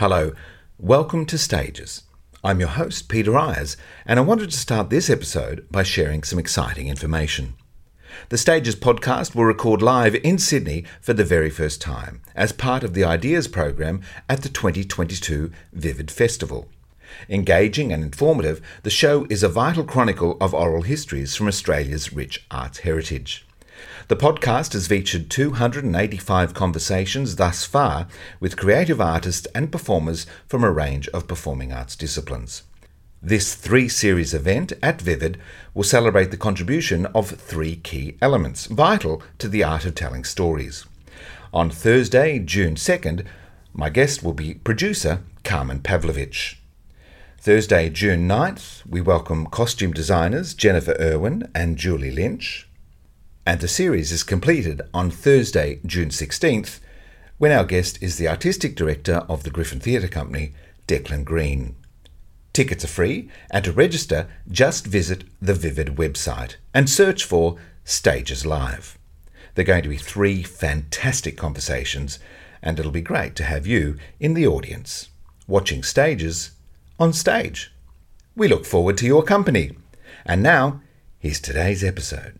Hello, welcome to Stages. I'm your host, Peter Ayres, and I wanted to start this episode by sharing some exciting information. The Stages podcast will record live in Sydney for the very first time as part of the Ideas program at the 2022 Vivid Festival. Engaging and informative, the show is a vital chronicle of oral histories from Australia's rich arts heritage. The podcast has featured 285 conversations thus far with creative artists and performers from a range of performing arts disciplines. This three series event at Vivid will celebrate the contribution of three key elements vital to the art of telling stories. On Thursday, June 2nd, my guest will be producer Carmen Pavlovich. Thursday, June 9th, we welcome costume designers Jennifer Irwin and Julie Lynch and the series is completed on Thursday, June 16th, when our guest is the artistic director of the Griffin Theatre Company, Declan Greene. Tickets are free, and to register, just visit the Vivid website and search for Stages Live. There are going to be three fantastic conversations, and it'll be great to have you in the audience, watching stages on stage. We look forward to your company. And now, here's today's episode.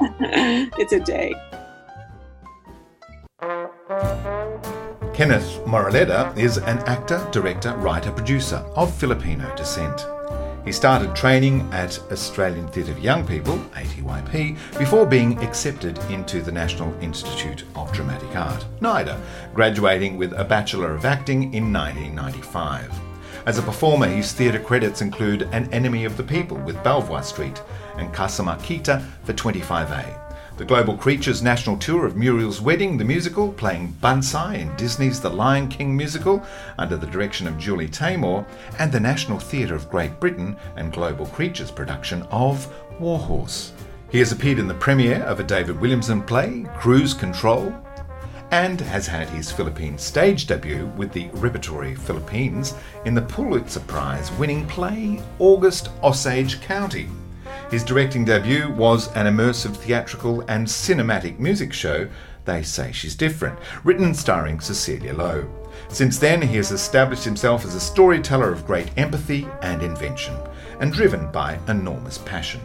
it's a day. Kenneth Moraleda is an actor, director, writer, producer of Filipino descent. He started training at Australian Theatre of Young People, ATYP, before being accepted into the National Institute of Dramatic Art, NIDA, graduating with a Bachelor of Acting in 1995. As a performer, his theatre credits include An Enemy of the People with Belvoir Street and Kasama Kita for 25A. The Global Creatures National Tour of Muriel's Wedding, the musical, playing Banzai in Disney's The Lion King musical under the direction of Julie Taymor, and the National Theatre of Great Britain and Global Creatures production of Warhorse. He has appeared in the premiere of a David Williamson play, Cruise Control, and has had his Philippine stage debut with the Repertory Philippines in the Pulitzer Prize winning play August Osage County. His directing debut was an immersive theatrical and cinematic music show, They Say She's Different, written and starring Cecilia Lowe. Since then, he has established himself as a storyteller of great empathy and invention, and driven by enormous passion.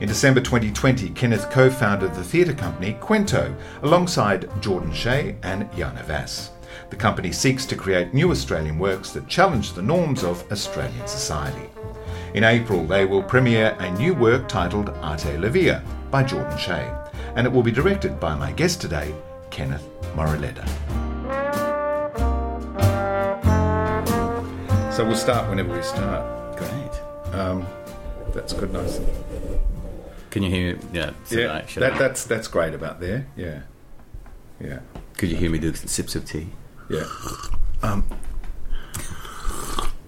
In December 2020, Kenneth co founded the theatre company Kwento alongside Jordan Shea and Jana Vass. The company seeks to create new Australian works that challenge the norms of Australian society. In April, they will premiere a new work titled Ate La Vie by Jordan Shea, and it will be directed by my guest today, Kenneth Moraleda. So we'll start whenever we start. Great. Um, that's good, nice. Can you hear? me? Yeah, yeah. That, that's that's great about there. Yeah, yeah. Could you hear me do sips of tea? Yeah. Um,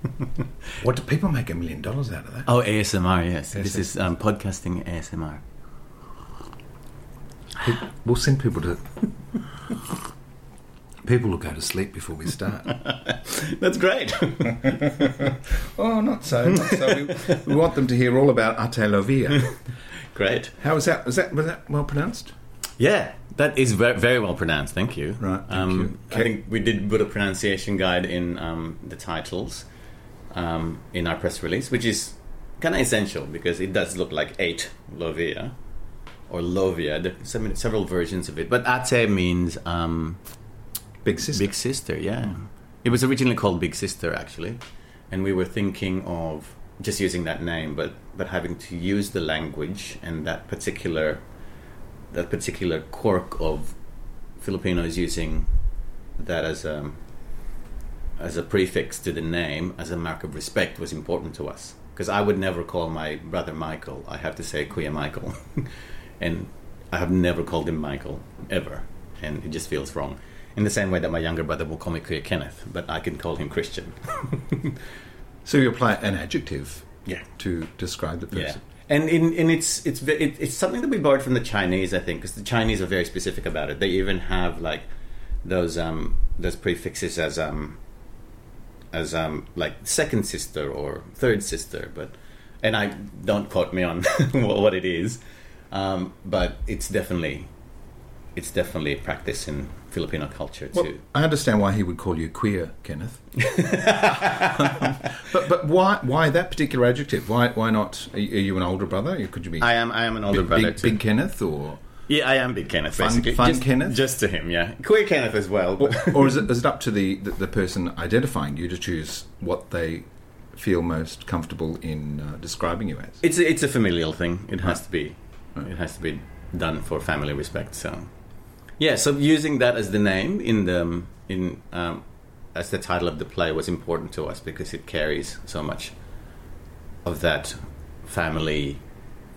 what do people make a million dollars out of that? Oh, ASMR. Yes, ASMR. this is um, podcasting ASMR. We'll send people to. People will go to sleep before we start. That's great. oh, not so. Not so. We, we, want them to hear all about Ate La Vie. Great. How was that? Was that was that well pronounced? Yeah, that is very, very well pronounced. Thank you. Right. Thank um, you. I think we did put a pronunciation guide in um, the titles um, in our press release, which is kind of essential because it does look like eight Lovia or Lovia. There's several versions of it, but Ate means um, big sister. Big sister, yeah. It was originally called Big Sister, actually, and we were thinking of just using that name, but but having to use the language and that particular that particular quirk of Filipinos using that as a as a prefix to the name as a mark of respect was important to us because I would never call my brother Michael. I have to say Kuya Michael, and I have never called him Michael ever, and it just feels wrong. In the same way that my younger brother will call me Kuya Kenneth, but I can call him Christian. So you apply an adjective Yeah. to describe the Yeah, person. and in, and it's it's it, it's something that we borrowed from the Chinese, I think, because the Chinese are very specific about it. They even have like those um those prefixes as um as um like second sister or third sister, but and I don't quote me on what it is, um, but it's definitely it's definitely a practice in Filipino culture Well, too. I understand why he would call you queer, Kenneth. but but why why that particular adjective? Why why not? Are you are you an older brother? Could you be? I am I am an older big, brother big, too. Big Kenneth, or Yeah, I am Big Kenneth. Fun- basically. fun just, Kenneth? just to him, yeah. Queer Kenneth as well. or, or is it is it up to the, the the person identifying you to choose what they feel most comfortable in uh, describing you as? It's a, it's a familial thing. It has to be. It has to be done for family respect. So, yeah. So using that as the name in the in um, as the title of the play was important to us because it carries so much of that family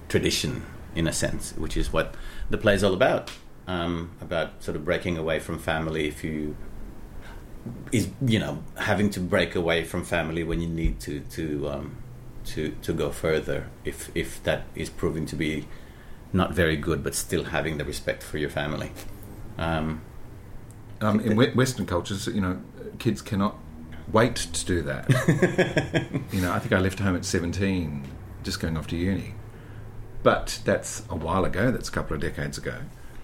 tradition in a sense, which is what the play is all about. Um, about sort of breaking away from family if you is you know having to break away from family when you need to to um, to to go further if if that is proving to be not very good but still having the respect for your family um, Um, in we- Western cultures, you know, kids cannot wait to do that. you know, I think I left home at 17, just going off to uni. But that's a while ago. That's a couple of decades ago.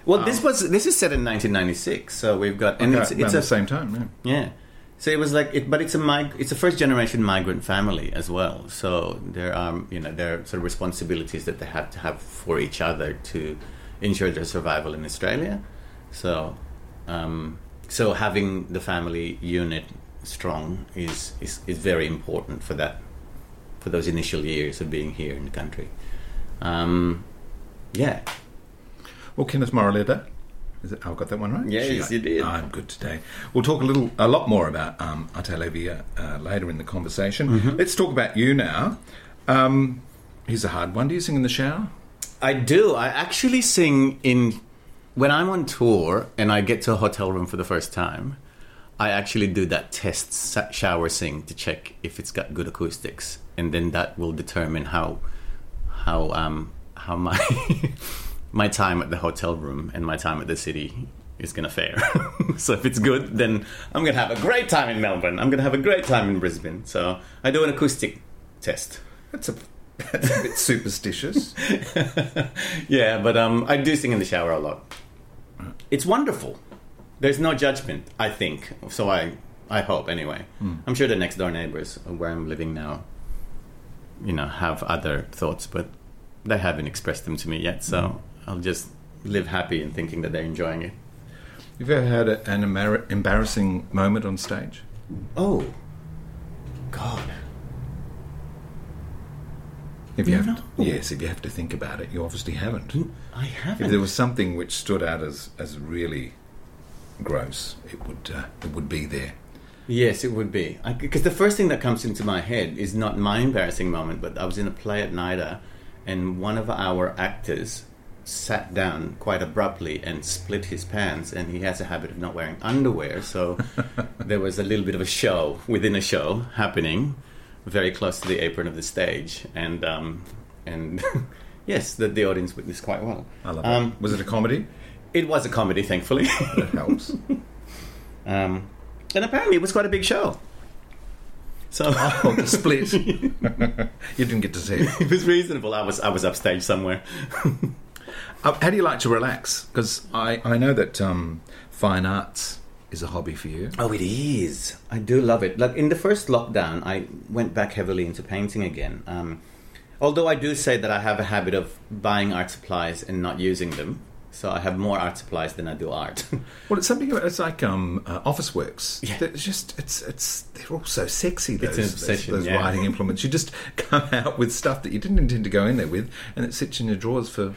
well this was this is set in 1996 so we've got and Okay, it's, it's a the same time. Yeah. Yeah. So it was like, it, but it's a mig- it's a first generation migrant family as well. So there are you know there are sort of responsibilities that they have to have for each other to ensure their survival in Australia. So um, so having the family unit strong is, is is very important for that for those initial years of being here in the country. Um, yeah. Well, Kenneth Moraleda. Is it, I've got that one right? Yes, you did. I'm good today. We'll talk a little, a lot more about um, Ate La Vie uh, later in the conversation. Mhm. Let's talk about you now. Um, here's a hard one. Do you sing in the shower? I do. I actually sing in when I'm on tour and I get to a hotel room for the first time. I actually do that test sa- shower sing to check if it's got good acoustics, and then that will determine how how um how my my time at the hotel room and my time at the city is gonna fare. so if it's good, then I'm gonna have a great time in Melbourne. I'm gonna have a great time in Brisbane. So I do an acoustic test. That's a that's a bit superstitious. yeah, but um, I do sing in the shower a lot. It's wonderful. There's no judgment, I think. So I, I hope anyway. Hmm. I'm sure the next door neighbors where I'm living now, you know, have other thoughts, but they haven't expressed them to me yet. So Hmm. I'll just live happy in thinking that they're enjoying it. Have you ever had a, an embar- embarrassing moment on stage? Oh, God. If you have No. to, yes, if you have to think about it, you obviously haven't. I haven't. If there was something which stood out as, as really gross, it would uh, it would be there. Yes, it would be. Because the first thing that comes into my head is not my embarrassing moment, but I was in a play at NIDA, and one of our actors sat down quite abruptly and split his pants, and he has a habit of not wearing underwear, so there was a little bit of a show within a show happening very close to the apron of the stage, and um, and yes, the, the audience witnessed quite well. I love Um, it. Was it a comedy? It was a comedy, thankfully. That helps. um, and apparently, it was quite a big show. So oh, the split. you didn't get to see it. it was reasonable. I was I was upstage somewhere. Uh, how do you like to relax? Because I, I know that um, fine arts is a hobby for you. Oh, it is. I do love it. Like in the first lockdown, I went back heavily into painting again. Um, although I do say that I have a habit of buying art supplies and not using them. So I have more art supplies than I do art. Well, it's something. about- It's like um, uh, Officeworks. Yeah. It's just it's it's they're all so sexy. Those It's an obsession, those, those yeah. writing implements. You just come out with stuff that you didn't intend to go in there with, and it sits in your drawers for.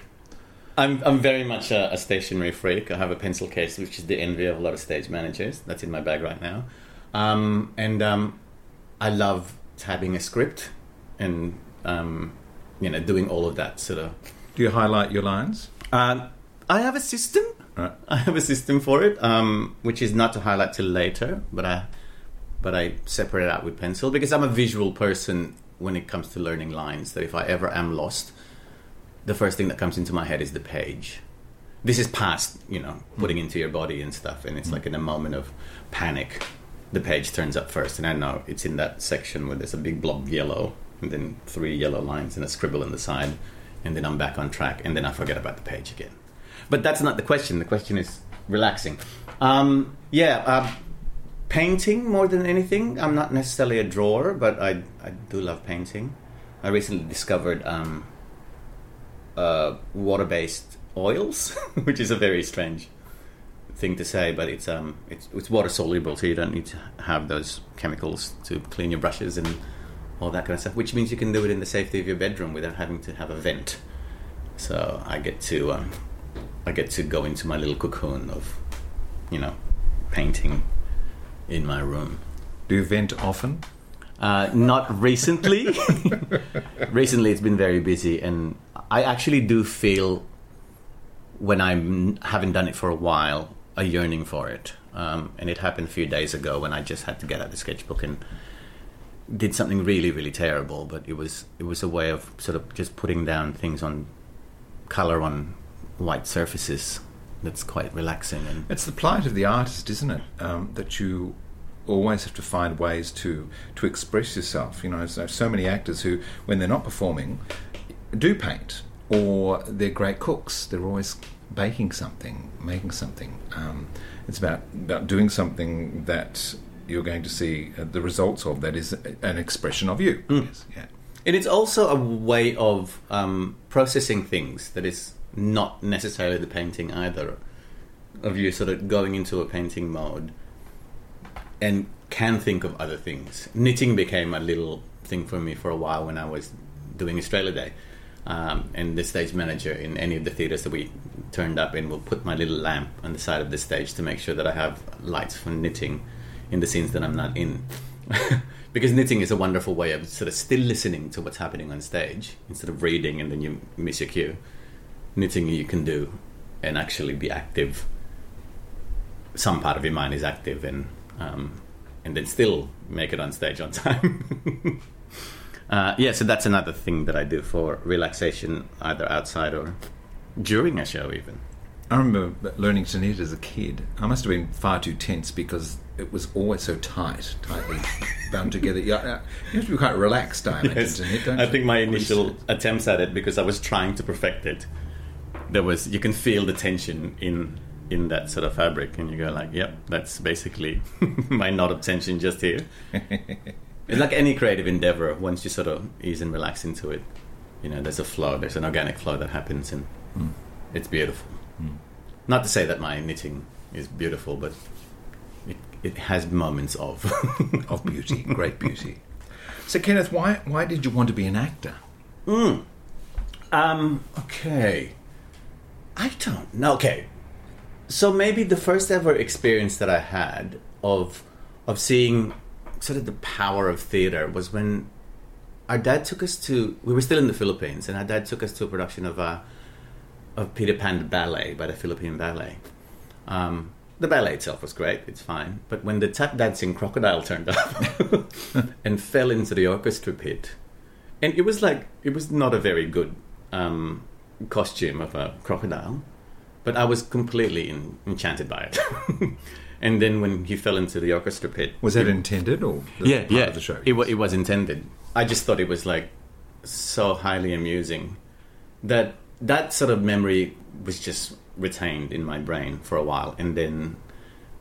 I'm I'm very much a, a stationery freak. I have a pencil case, which is the envy of a lot of stage managers. That's in my bag right now, um, and um, I love tabbing a script and um, you know doing all of that sort of. Do you highlight your lines? Um, I have a system. Right. I have a system for it, um, which is not to highlight till later, but I but I separate it out with pencil because I'm a visual person when it comes to learning lines. That if I ever am lost, the first thing that comes into my head is the page. This is past, you know, putting into your body and stuff, and it's like in a moment of panic, the page turns up first, and I know it's in that section where there's a big blob of yellow, and then three yellow lines and a scribble on the side, and then I'm back on track, and then I forget about the page again. But that's not the question. The question is relaxing. Um, yeah, uh, painting more than anything. I'm not necessarily a drawer, but I I do love painting. I recently discovered um, uh, water-based oils, which is a very strange thing to say, but it's um it's it's water soluble, so you don't need to have those chemicals to clean your brushes and all that kind of stuff. Which means you can do it in the safety of your bedroom without having to have a vent. So I get to um, I get to go into my little cocoon of, you know, painting in my room. Do you vent often? Uh, not recently. recently, it's been very busy, and I actually do feel when I haven't done it for a while a yearning for it. Um, and it happened a few days ago when I just had to get out the sketchbook and did something really, really terrible. But it was it was a way of sort of just putting down things on color on white surfaces. That's quite relaxing and It's the plight of the artist, isn't it? Um, that you always have to find ways to to express yourself. You know, so, so many actors who, when they're not performing, do paint, or they're great cooks. They're always baking something, making something. Um, it's about about doing something that you're going to see uh, the results of. That is an expression of you. Yes, yeah. And it's also a way of um, processing things that is not necessarily the painting either. Of you sort of going into a painting mode and can think of other things. Knitting became a little thing for me for a while when I was doing Australia Day. Um, and the stage manager in any of the theatres that we turned up in will put my little lamp on the side of the stage to make sure that I have lights for knitting in the scenes that I'm not in. because knitting is a wonderful way of sort of still listening to what's happening on stage instead of reading and then you miss your cue. Knitting you can do and actually be active. Some part of your mind is active and um, and then still make it on stage on time. uh, yeah, so that's another thing that I do for relaxation, either outside or during a show, even. I remember learning to knit as a kid. I must have been far too tense because it was always so tight, tightly bound together. You have to be quite relaxed, I imagine, Yes. to knit, don't I think my initial attempts at it, because I was trying to perfect it, there was you can feel the tension in in that sort of fabric, and you go like, "Yep, that's basically my knot of tension just here." it's like any creative endeavor. Once you sort of ease and relax into it, you know, there's a flow. There's an organic flow that happens, and Mm. it's beautiful. Not to say that my knitting is beautiful, but it, it has moments of of beauty, great beauty. So, Kenneth, why why did you want to be an actor? Mm. Um. Okay. I don't know. Okay. So maybe the first ever experience that I had of of seeing sort of the power of theater was when our dad took us to. We were still in the Philippines, and our dad took us to a production of uh, of Peter Pan ballet by the Philippine Ballet. Um, the ballet itself was great; it's fine. But when the tap dancing crocodile turned up and fell into the orchestra pit, and it was like it was not a very good um, costume of a crocodile, but I was completely in, enchanted by it. and then when he fell into the orchestra pit, Was that it- intended or yeah, part yeah, of the show? It, it was intended. I just thought it was like so highly amusing that that sort of memory was just retained in my brain for a while, and then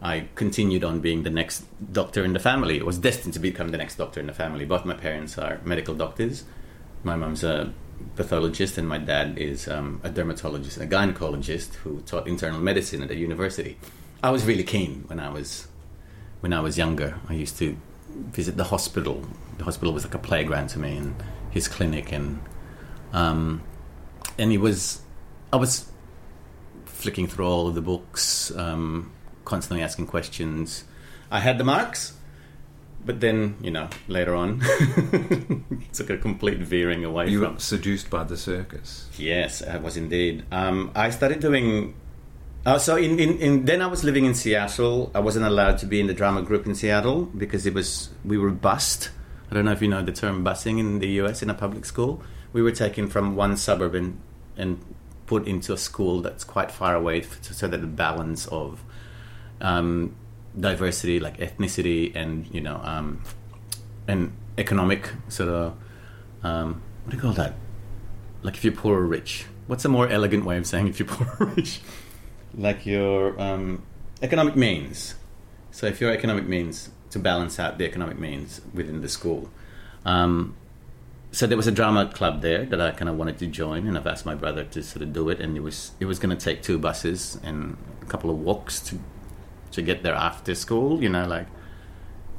I continued on being the next doctor in the family. It was destined to become the next doctor in the family. Both my parents are medical doctors. My mum's a pathologist, and my dad is um, a dermatologist and a gynecologist who taught internal medicine at a university. I was really keen when I was when I was younger. I used to visit the hospital. The hospital was like a playground to me, and his clinic, and um, and he was. I was flicking through all of the books, um, constantly asking questions. I had the marks, but then you know later on took a complete veering away You from. were seduced by the circus. Yes, I was indeed. Um, I started doing. Uh, so in, in, in then I was living in Seattle. I wasn't allowed to be in the drama group in Seattle because it was we were bused. I don't know if you know the term busing in the U.S. in a public school. We were taken from one suburb and, and put into a school that's quite far away f- so that the balance of um, diversity, like ethnicity and you know um, and economic sort of um, what do you call that? Like if you're poor or rich. What's a more elegant way of saying if you're poor or rich? Like your um, economic means. So if your economic means to balance out the economic means within the school. Um, so there was a drama club there that I kind of wanted to join, and I've asked my brother to sort of do it. And it was it was going to take two buses and a couple of walks to to get there after school. You know, like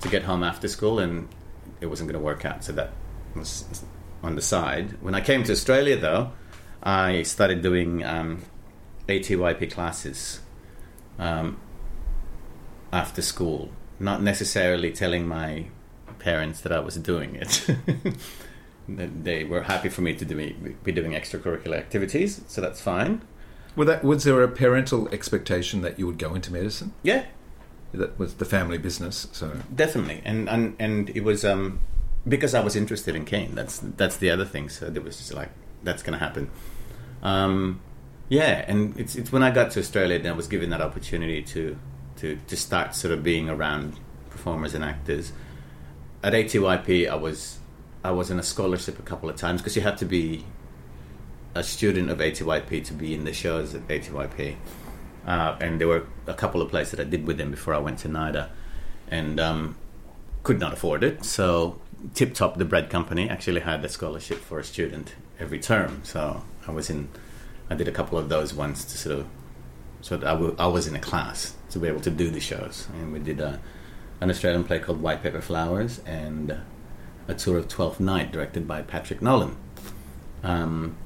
to get home after school, and it wasn't going to work out. So that was on the side. When I came to Australia, though, I started doing um, ATYP classes um, after school, not necessarily telling my parents that I was doing it. They were happy for me to do, be doing extracurricular activities, so that's fine. Was, that, was there a parental expectation that you would go into medicine? Yeah. That was the family business, so. Definitely, and and and it was um, because I was interested in Kane. That's that's the other thing. So it was just like that's going to happen. Um, yeah, and it's it's when I got to Australia that I was given that opportunity to to to start sort of being around performers and actors. At ATYP, I was I was in a scholarship a couple of times because you had to be a student of ATYP to be in the shows at ATYP. Uh, and there were a couple of plays that I did with them before I went to NIDA, and um, could not afford it. So Tip Top, the bread company, actually had a scholarship for a student every term. So I was in, I did a couple of those once to sort of, so that I, w- I was in a class to be able to do the shows, and we did a, an Australian play called White Paper Flowers and a tour of Twelfth Night directed by Patrick Nolan. Um,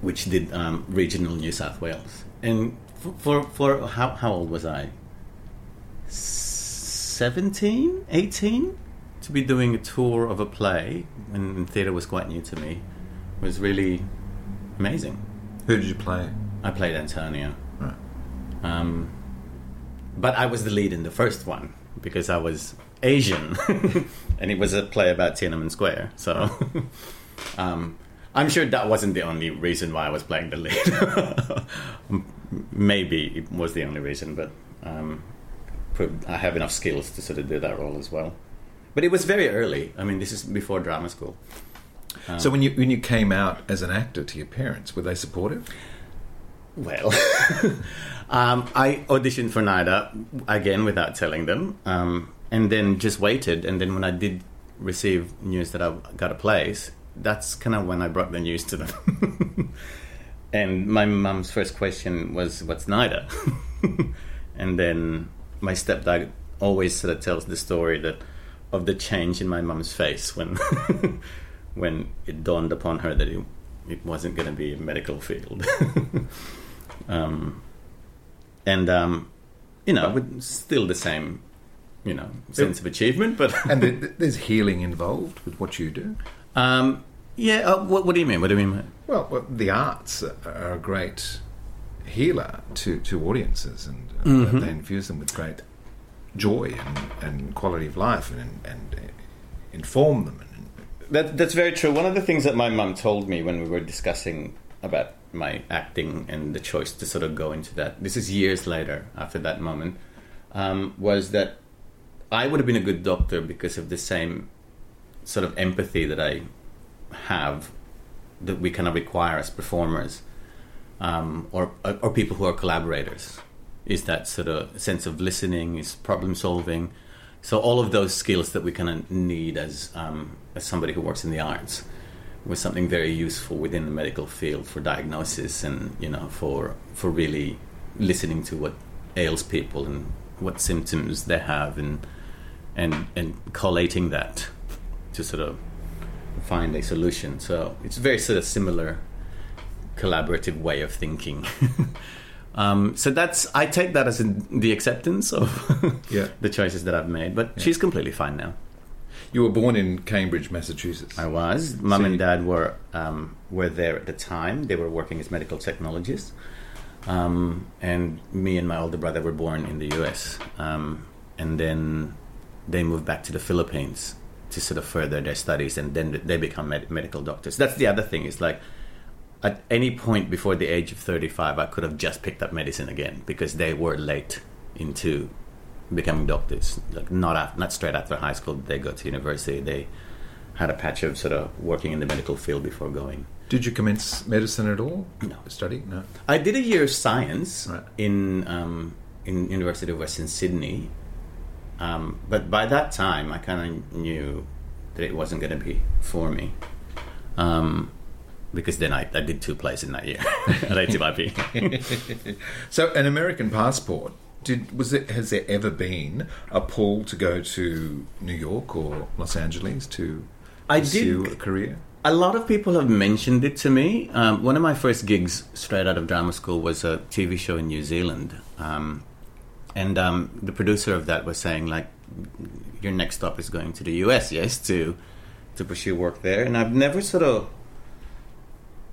which did um, regional New South Wales. And for, for, for how, how old was I? 17, 18? To be doing a tour of a play when theatre was quite new to me was really amazing. Who did you play? I played Antonio. Right. Um, but I was the lead in the first one because I was Asian, and it was a play about Tiananmen Square. So, um, I'm sure that wasn't the only reason why I was playing the lead. Maybe it was the only reason, but um, I have enough skills to sort of do that role as well. But it was very early. I mean, this is before drama school. Um, so when you when you came out as an actor to your parents, were they supportive? Well, um, I auditioned for NIDA again without telling them, um, and then just waited. And then when I did receive news that I got a place, that's kind of when I brought the news to them. and my mum's first question was, "What's NIDA?" and then my stepdad always sort of tells the story that of the change in my mum's face when when it dawned upon her that it, it wasn't going to be a medical field. um, and um, you know, with still the same, you know, sense of achievement. But and the, there's healing involved with what you do. Um, yeah. Uh, what, what, do you mean? What do you mean? Well, well, the arts are a great healer to, to audiences, and uh, Mm-hmm. they infuse them with great joy and, and quality of life, and, and uh, inform them. That, that's very true. One of the things that my mum told me when we were discussing about my acting and the choice to sort of go into that, this is years later after that moment, um, was that I would have been a good doctor because of the same sort of empathy that I have that we kind of require as performers um, or, or people who are collaborators. Is that sort of sense of listening, is problem solving. So all of those skills that we kind of need as um, as somebody who works in the arts, was something very useful within the medical field for diagnosis and you know for for really listening to what ails people and what symptoms they have and and and collating that to sort of find a solution. So it's very sort of similar collaborative way of thinking. um, so that's I take that as in the acceptance of Yeah. the choices that I've made. But she's completely fine now. You were born in Cambridge, Massachusetts. I was. Mum So and dad were um, were there at the time. They were working as medical technologists. Um, and me and my older brother were born in the US. Um, and then they moved back to the Philippines to sort of further their studies. And then they become med- medical doctors. That's the other thing. Is like at any point before the age of 35, I could have just picked up medicine again because they were late into becoming doctors. Like not af- not straight after high school, they go to university. They had a patch of sort of working in the medical field before going. Did you commence medicine at all? No. Study? No. I did a year of science in um, in University of Western Sydney, um, but by that time I kind of knew that it wasn't going to be for me. Um, because then I, I did two plays in that year at ATYP. so, an American passport. Did was it? Has there ever been a pull to go to New York or Los Angeles to I pursue did- a career? A lot of people have mentioned it to me. Um, one of my first gigs straight out of drama school was a TV show in New Zealand, um, and um, the producer of that was saying like, "Your next stop is going to the US, yes, to to pursue work there." And I've never sort of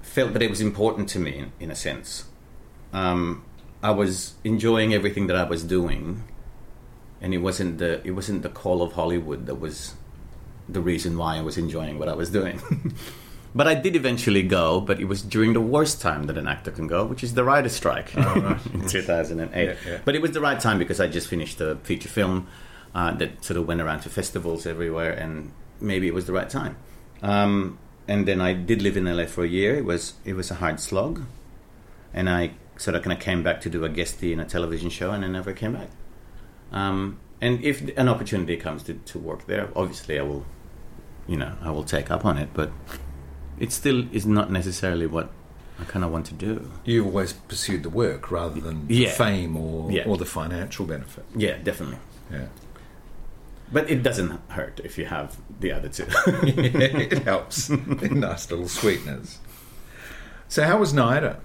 felt that it was important to me in, in a sense. Um, I was enjoying everything that I was doing, and it wasn't the it wasn't the call of Hollywood that was the reason why I was enjoying what I was doing. but I did eventually go, but it was during the worst time that an actor can go, which is the writer's strike in 2008. Yeah, yeah. But it was the right time because I just finished a feature film uh, that sort of went around to festivals everywhere, and maybe it was the right time. Um, and then I did live in LA for a year. It was it was a hard slog, and I sort of kind of came back to do a guestie in a television show, and I never came back. Um, and if an opportunity comes to, to work there, obviously I will, you know, I will take up on it. But it still is not necessarily what I kind of want to do. You always pursued the work rather than Yeah. fame or Yeah. or the financial benefit. Yeah, definitely. Yeah. But it doesn't hurt if you have the other two. it helps. nice little sweeteners. So, how was NIDA?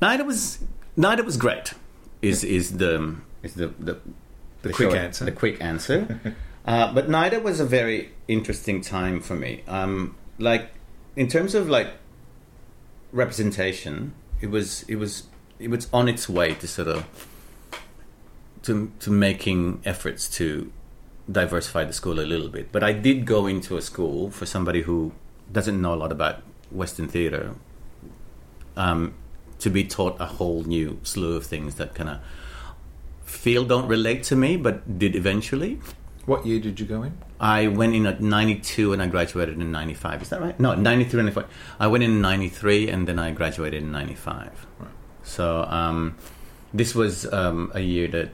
NIDA was NIDA was great. Is is the is the the, The quick short- answer. The quick answer. uh, but NIDA was a very interesting time for me. Um, like in terms of like representation, it was it was it was on its way to sort of to to making efforts to diversify the school a little bit. But I did go into a school for somebody who doesn't know a lot about Western theatre um, to be taught a whole new slew of things that kind of feel don't relate to me, but did eventually. What year did you go in? I went in at 92 and I graduated in 95. Is that right? No, 93 and 95. I went in 93 and then I graduated in 95. So um, this was um, a year that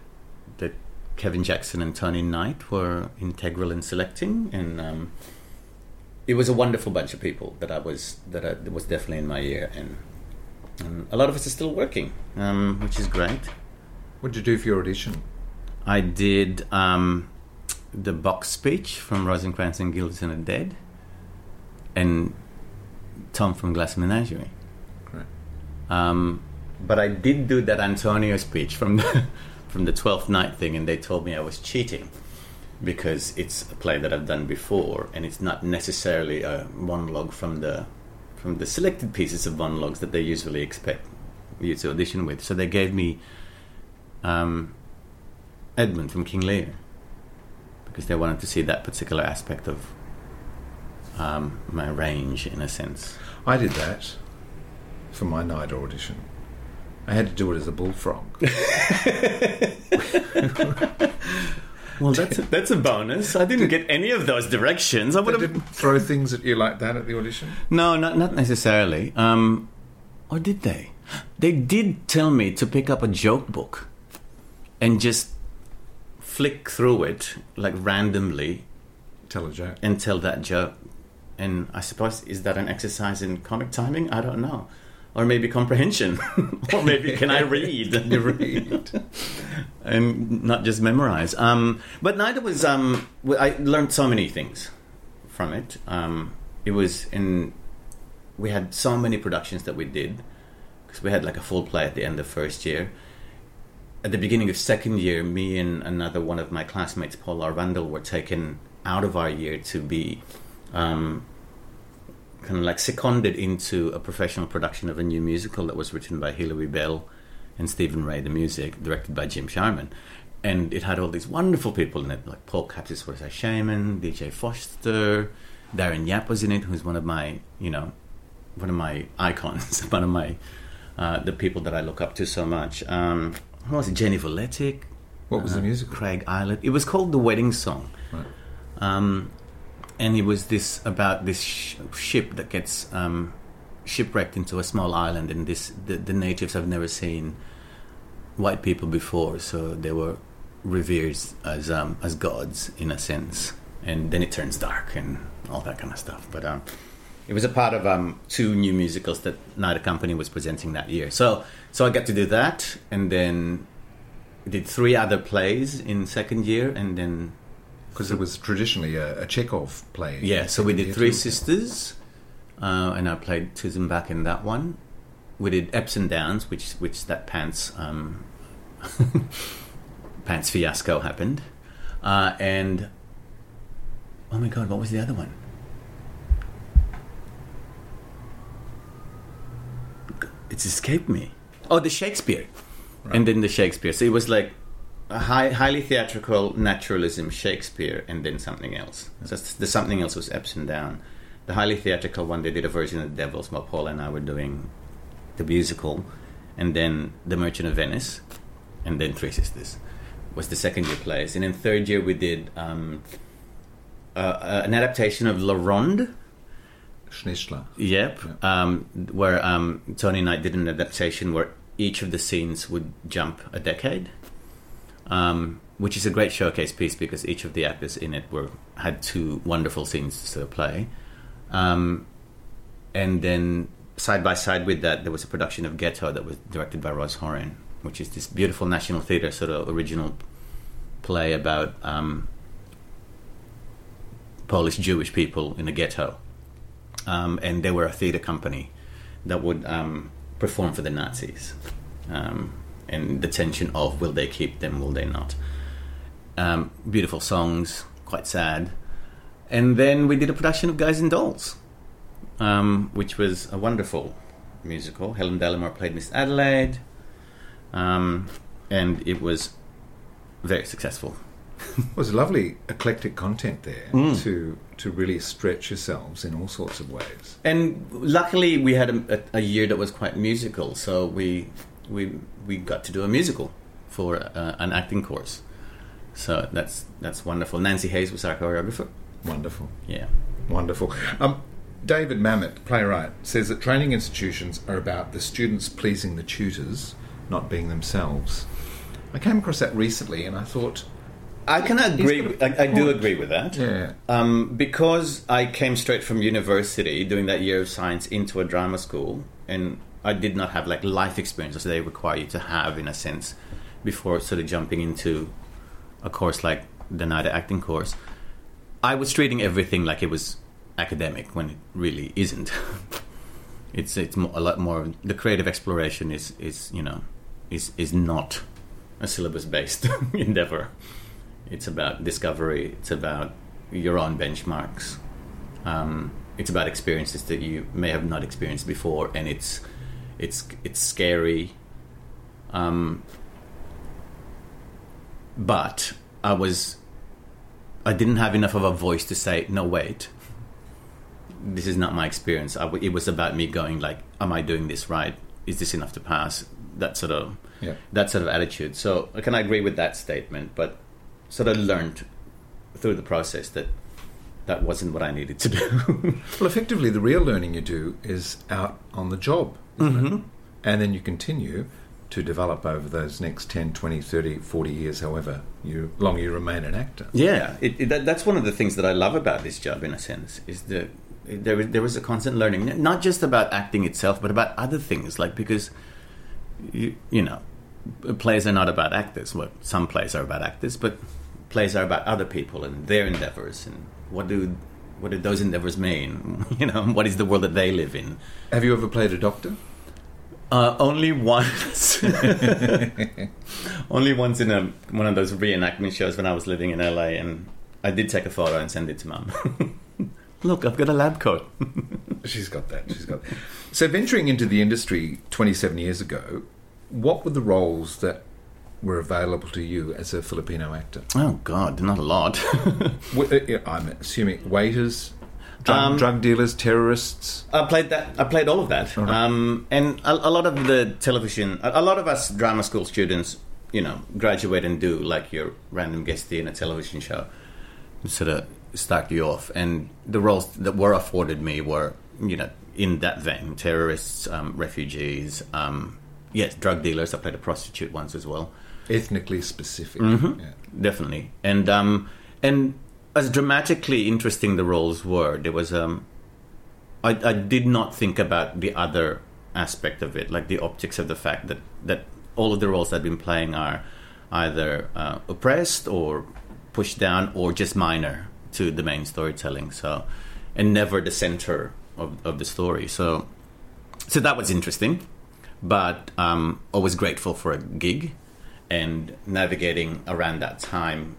that Kevin Jackson and Tony Knight were integral in selecting, and um, it was a wonderful bunch of people that I was that, I, that was definitely in my year, and, and a lot of us are still working, um, which is great. What did you do for your audition? I did um, the box speech from Rosencrantz and Guildenstern are Dead, and Tom from Glass Menagerie. Great. Um, but I did do that Antonio speech from the from the Twelfth Night thing, and they told me I was cheating because it's a play that I've done before, and it's not necessarily a monologue from the from the selected pieces of monologues that they usually expect you to audition with. So they gave me um, Edmund from King Lear because they wanted to see that particular aspect of um, my range, in a sense. I did that for my night audition. I had to do it as a bullfrog. Well, that's a, that's a bonus. I didn't get any of those directions. I would They have didn't throw things at you like that at the audition. No, not not necessarily. Um, or did they? They did tell me to pick up a joke book and just flick through it like randomly, Tell a joke. and tell that joke. and I suppose is that an exercise in comic timing? I don't know, or maybe comprehension, or maybe can I read? you read, and not just memorize. Um, but neither was. Um, I learned so many things from it. Um, it was in. We had so many productions that we did because we had like a full play at the end of first year. At the beginning of second year, me and another one of my classmates, Paul Arvandel, were taken out of our year to be um, kind of like seconded into a professional production of a new musical that was written by Hilary Bell and Stephen Ray, the music, directed by Jim Sharman. And it had all these wonderful people in it, like Paul Capsis was a shaman, DJ Foster, Darren Yap was in it, who's one of my, you know, one of my icons, one of my, uh, the people that I look up to so much. Um, who was it? Jenny Vuletic. What was the music? Craig Islet. It was called The Wedding Song. Right. Um, and it was this about this sh- ship that gets um, shipwrecked into a small island, and this the, the natives have never seen white people before, so they were revered as um, as gods in a sense. And then it turns dark and all that kind of stuff. But um, it was a part of um, two new musicals that NIDA Company was presenting that year. So so I got to do that, and then did three other plays in second year, and then because it was traditionally a, a Chekhov play. yeah, so we did Three two. Sisters, uh, and I played Tuzenbach in that one. We did Ups and Downs, which which that pants um, pants fiasco happened, uh, and oh my god, what was the other one? It's escaped me. Oh, the Shakespeare, and then the Shakespeare. So it was like a high, highly theatrical naturalism Shakespeare, and then something else. So the something else was Eps and Down. The highly theatrical one, they did a version of The Devils, while Paul and I were doing the musical, and then The Merchant of Venice, and then Three Sisters was the second year plays, and in third year we did um, uh, uh, an adaptation of La Ronde. Schnitzler. Yep, um, where um, Tony Knight did an adaptation where each of the scenes would jump a decade, um, which is a great showcase piece because each of the actors in it were had two wonderful scenes to play, um, and then side by side with that, there was a production of Ghetto that was directed by Ross Horan, which is this beautiful National Theatre sort of original play about um, Polish Jewish people in a ghetto. Um, and they were a theater company that would um, perform for the Nazis. Um, and the tension of will they keep them, will they not? Um, beautiful songs, quite sad. And then we did a production of Guys and Dolls, um, which was a wonderful musical. Helen Dallimore played Miss Adelaide, um, and it was very successful. was lovely eclectic content there Mm. to to really stretch yourselves in all sorts of ways. And luckily, we had a, a, a year that was quite musical, so we we we got to do a musical for uh, an acting course. So that's that's wonderful. Nancy Hayes was our choreographer. Wonderful. Yeah. Wonderful. Um, David Mamet, playwright, says that training institutions are about the students pleasing the tutors, not being themselves. I came across that recently, and I thought I can agree. I, I do agree with that. Yeah. Um, because I came straight from university, doing that year of science into a drama school, and I did not have like life experiences they require you to have in a sense before sort of jumping into a course like the NIDA acting course. I was treating everything like it was academic when it really isn't. it's it's mo- a lot more. The creative exploration is is you know is is not a syllabus based endeavor. It's about discovery. It's about your own benchmarks. Um, it's about experiences that you may have not experienced before, and it's it's it's scary. Um, but I was I didn't have enough of a voice to say no. Wait, this is not my experience. I w- it was about me going like, am I doing this right? Is this enough to pass? That sort of Yeah. that sort of attitude. So can I can agree with that statement, but sort of learned through the process that that wasn't what I needed to do. Well, effectively, the real learning you do is out on the job? Mhm. And then you continue to develop over those next 10, 20, 30, 40 years, however you, long you remain an actor. Yeah, it, it, that, that's one of the things that I love about this job, in a sense, is that there was, there was a constant learning, not just about acting itself, but about other things. Like because you, you know, plays are not about actors. Well, some plays are about actors, but plays are about other people and their endeavors and what do what do those endeavors mean? You know, what is the world that they live in? Have you ever played a doctor? Uh, only once. only once in a one of those reenactment shows when I was living in LA, and I did take a photo and send it to mum. Look, I've got a lab coat. She's got that. She's got. That. So, venturing into the industry 27 years ago, what were the roles that were available to you as a Filipino actor? Oh God, not a lot. uh, I'm assuming waiters, drug, um, drug, dealers, terrorists. I played that. I played all of that, right. um, and a, a, lot of the television. A, a, lot of us drama school students, you know, graduate and do like your random guestie in a television show, sort of start you off. And the roles that were afforded me were, you know, in that vein: terrorists, um, refugees. Um, yes, drug dealers. I played a prostitute once as well ethnically specific. Mm-hmm. Yeah. Definitely, and um, and as dramatically interesting the roles were, there was um, I, I did not think about the other aspect of it, like the optics of the fact that that all of the roles I've been playing are either uh, oppressed or pushed down or just minor to the main storytelling. So, and never the center of, of the story. So, so that was interesting, but um, always grateful for a gig and navigating around that time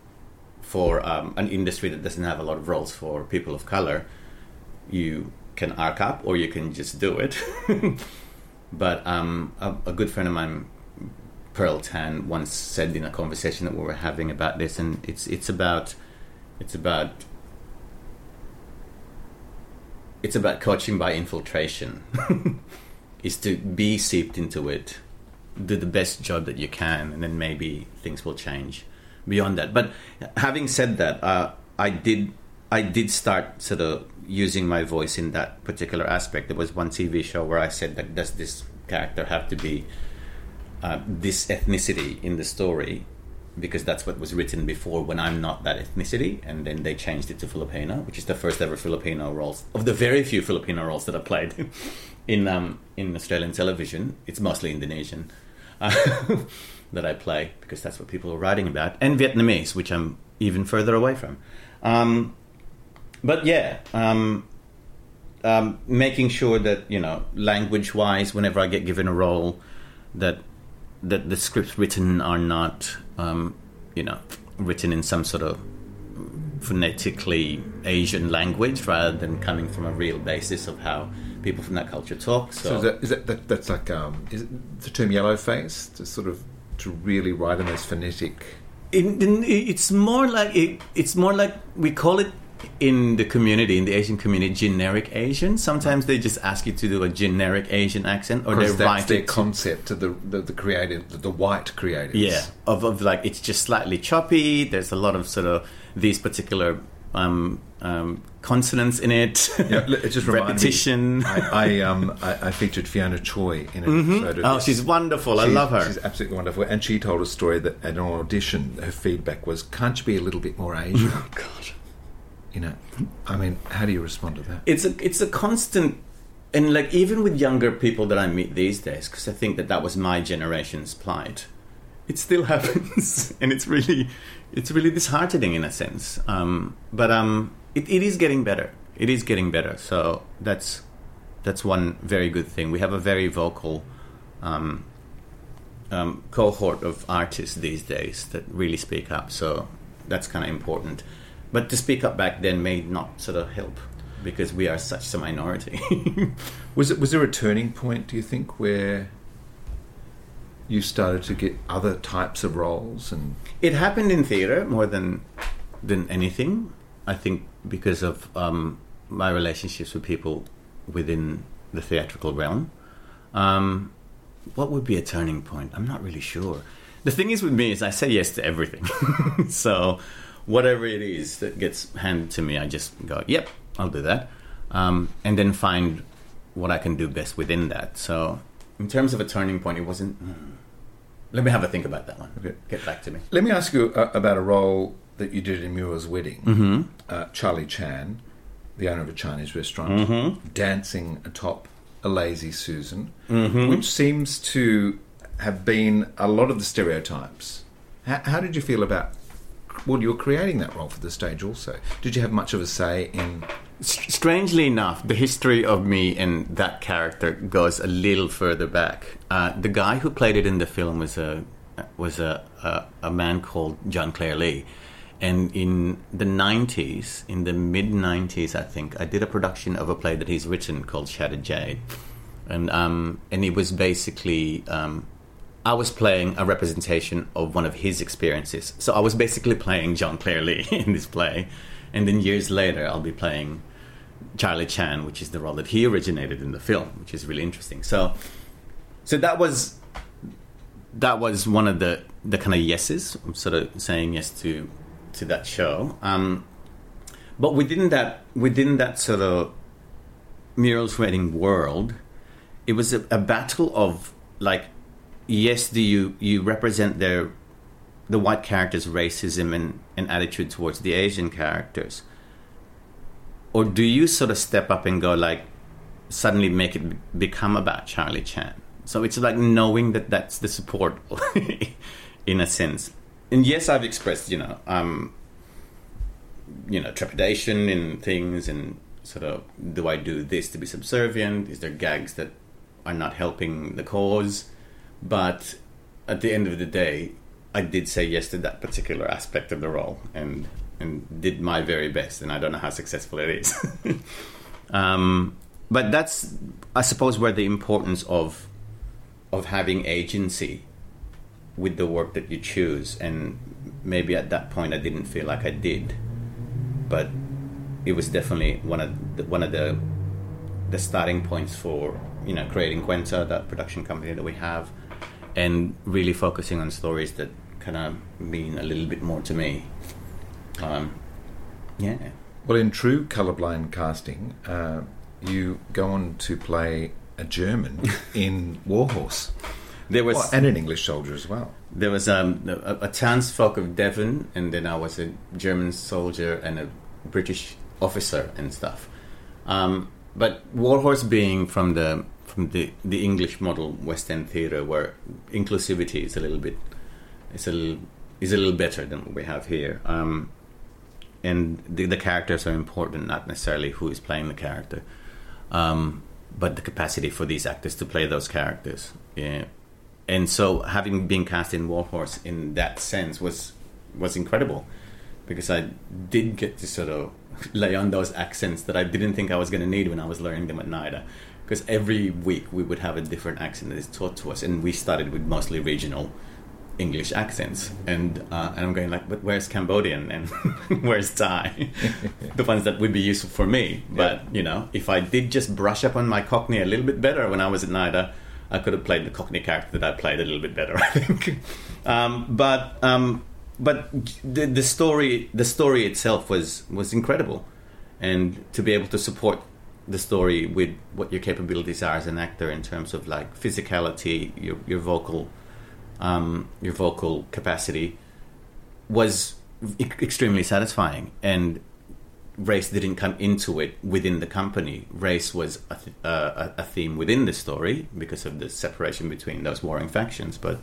for um, an industry that doesn't have a lot of roles for people of color, you can arc up or you can just do it. but um, a, a, good friend of mine, Pearl Tan, once said in a conversation that we were having about this, and it's it's about it's about it's about coaching by infiltration. is to be seeped into it do the best job that you can, and then maybe things will change beyond that. But having said that, uh, I did I did start sort of using my voice in that particular aspect. There was one TV show where I said that does this character have to be uh, this ethnicity in the story because that's what was written before when I'm not that ethnicity, and then they changed it to Filipino, which is the first ever Filipino roles of the very few Filipino roles that I played in um, in Australian television. It's mostly Indonesian that I play because that's what people are writing about, and Vietnamese, which I'm even further away from. Um, but yeah, um, um, making sure that you know, language-wise, whenever I get given a role, that that the scripts written are not, um, you know, written in some sort of phonetically Asian language rather than coming from a real basis of how people from that culture talk. So, so is, that, is that, that, that's like um, is it the term yellow face to sort of to really write in those phonetic. In, in, it's more like it, it's more like we call it in the community, in the Asian community, generic Asian. Sometimes they just ask you to do a generic Asian accent, or they that's write their concept to the, the the creative, the, the white creators. Yeah, of, of like it's just slightly choppy. There's a lot of sort of these particular um, um, consonants in it. Yeah, it just repetition. Me, I, I, um, I, I, featured Fiona Choi in it. Mm-hmm. Oh, she's wonderful. I love her. She's absolutely wonderful. And she told a story that at an audition, her feedback was, "Can't you be a little bit more Asian?" oh God. You know, I mean, how do you respond to that? It's a it's a constant, and like even with younger people that I meet these days, because I think that that was my generation's plight. It still happens, and it's really it's really disheartening in a sense. Um, but um, it, it is getting better. It is getting better. So that's that's one very good thing. We have a very vocal um, um, cohort of artists these days that really speak up. So that's kind of important. But to speak up back then may not sort of help because we are such a minority. was it was there a turning point? Do you think where you started to get other types of roles and it happened in theater more than than anything. I think because of um, my relationships with people within the theatrical realm. Um, what would be a turning point? I'm not really sure. The thing is with me is I say yes to everything. so whatever it is that gets handed to me, I just go, "Yep, I'll do that," um, and then find what I can do best within that. So in terms of a turning point, it wasn't. Hmm. Let me have a think about that one. Okay. Get back to me. Let me ask you uh, about a role that you did in Muriel's wedding, mm-hmm. uh, Charlie Chan. the owner of a Chinese restaurant, Mhm. dancing atop a lazy Susan, Mhm. which seems to have been a lot of the stereotypes. How, how did you feel about? Well, you were creating that role for the stage also. Did you have much of a say in? S- strangely enough, the history of me and that character goes a little further back. Uh, the guy who played it in the film was a was a a, a man called John Clare Lee, and in the '90s, in the mid '90s, I think, I did a production of a play that he's written called Shattered Jade, and um, and it was basically. Um, I was playing a representation of one of his experiences. So I was basically playing John Clare Lee in this play. And then years later, I'll be playing Charlie Chan, which is the role that he originated in the film, which is really interesting. So, so that was that was one of the the kind of yeses. I'm sort of saying yes to to that show. Um, but within that within that sort of Muriel's wedding world, it was a, a battle of like, yes, do you you represent their the white characters' racism and, and attitude towards the Asian characters, or do you sort of step up and go like, suddenly make it become about Charlie Chan? So it's like knowing that that's the support, in a sense. And yes, I've expressed, you know, um, you know, trepidation in things and sort of, do I do this to be subservient? Is there gags that are not helping the cause? But at the end of the day, I did say yes to that particular aspect of the role and and did my very best. And I don't know how successful it is. um, but that's, I suppose, where the importance of of having agency with the work that you choose. And maybe at that point, I didn't feel like I did, but it was definitely one of the, one of the the starting points for you know creating Kwento, that production company that we have, and really focusing on stories that kind of mean a little bit more to me. Um, yeah. Well, in true colorblind casting, uh, you go on to play a German in Warhorse. There was Oh, and an English soldier as well. There was um, a, a townsfolk of Devon, and then I was a German soldier and a British officer and stuff. Um, but Warhorse being from the from the, the English model West End theatre, where inclusivity is a little bit is a little, is a little better than what we have here. Um, and the, the characters are important, not necessarily who is playing the character, um, but the capacity for these actors to play those characters. Yeah. And so, having been cast in Warhorse in that sense was was incredible, because I did get to sort of lay on those accents that I didn't think I was going to need when I was learning them at NIDA. Because every week we would have a different accent that is taught to us, and we started with mostly regional English accents, and uh, and I'm going like, but where's Cambodian and where's Thai? the ones that would be useful for me. But you know, if I did just brush up on my Cockney a little bit better when I was at NIDA, I could have played the Cockney character that I played a little bit better. I think. Um, but um, but the the story the story itself was was incredible, and to be able to support the story with what your capabilities are as an actor in terms of like physicality, your your vocal um, your vocal capacity was extremely satisfying and race didn't come into it within the company race was a, th- uh, a, theme within the story because of the separation between those warring factions but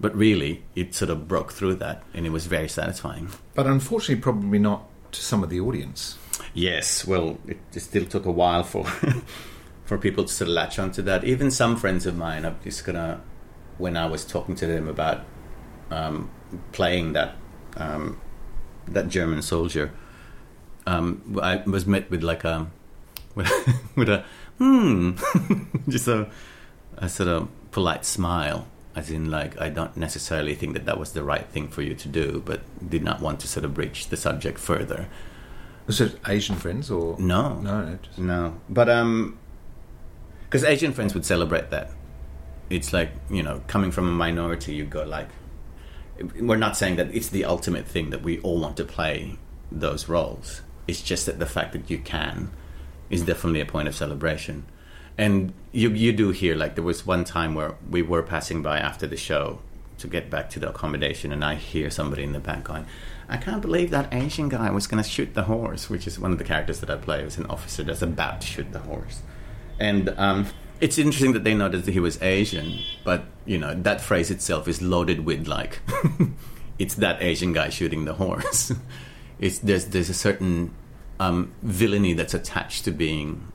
but really it sort of broke through that and it was very satisfying But unfortunately, probably not to some of the audience. Yes, well, it, it still took a while for for people to sort of latch onto that. Even some friends of mine, I'm just gonna, when I was talking to them about um, playing that um, that German soldier, um, I was met with like a with, with a hmm, just a, a sort of polite smile, as in like I don't necessarily think that that was the right thing for you to do, but did not want to sort of breach the subject further. Was it Asian friends or No, no, no, just... no. But um, because Asian friends would celebrate that. It's like you know, coming from a minority, you go like, we're not saying that it's the ultimate thing that we all want to play those roles. It's just that the fact that you can is definitely a point of celebration. And you you do hear like there was one time where we were passing by after the show to get back to the accommodation, and I hear somebody in the back going, I can't believe that Asian guy was going to shoot the horse, which is one of the characters that I play. Was an officer that's about to shoot the horse, and um, it's interesting that they noticed that he was Asian, but you know that phrase itself is loaded with like, it's that Asian guy shooting the horse. it's there's there's a certain um, villainy that's attached to being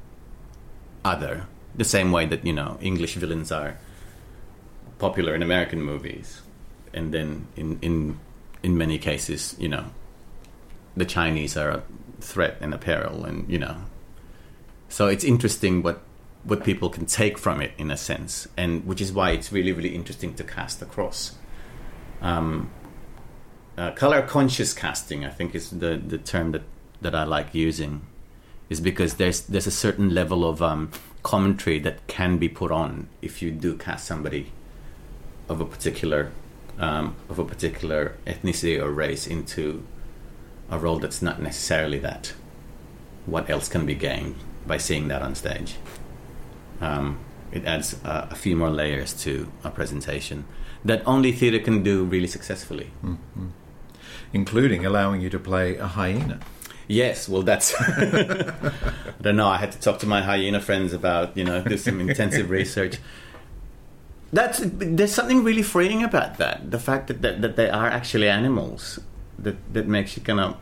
other, the same way that you know English villains are popular in American movies, and then in in in many cases, you know, the Chinese are a threat and a peril, and you know, so it's interesting what what people can take from it in a sense, and which is why it's really really interesting to cast across. Um, uh, color conscious casting, I think, is the the term that that I like using, is because there's there's a certain level of um, commentary that can be put on if you do cast somebody of a particular um, of a particular ethnicity or race into a role that's not necessarily that. What else can be gained by seeing that on stage? Um, it adds uh, a few more layers to a presentation that only theatre can do really successfully. Mm-hmm. Including allowing you to play a hyena. Yes, well, that's. I don't know. I had to talk to my hyena friends about, you know, do some intensive research. That's there's something really freeing about that. The fact that, that, that they are actually animals that that makes you kind of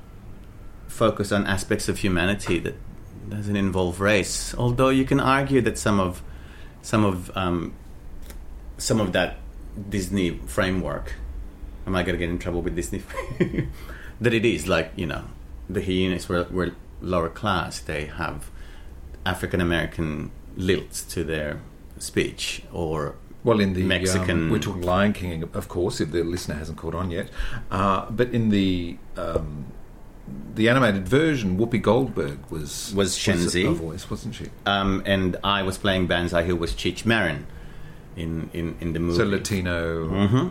focus on aspects of humanity that doesn't involve race. Although you can argue that some of some of um, some of that Disney framework. Am I going to get in trouble with Disney? that it is like you know the hyenas were, were lower class. They have African American lilts to their speech or well, in the Mexican, um, we're talking Lion King, of course, if the listener hasn't caught on yet. Uh, but in the um, the animated version, Whoopi Goldberg was was Shenzi, was voice, wasn't she? Um, and I was playing Banzai, who was Cheech Marin in, in, in the movie. So Latino, mm-hmm.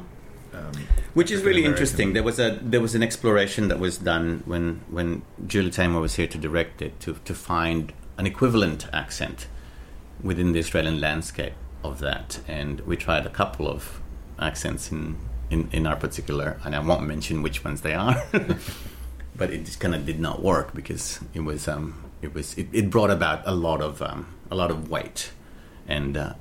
Um, which is really interesting. There was a there was an exploration that was done when when Julie Taymor was here to direct it to to find an equivalent accent within the Australian landscape of that, and we tried a couple of accents in, in, in our particular, and I won't mention which ones they are, but it just kind of did not work because it was um, it was it, it brought about a lot of um, a lot of weight and uh,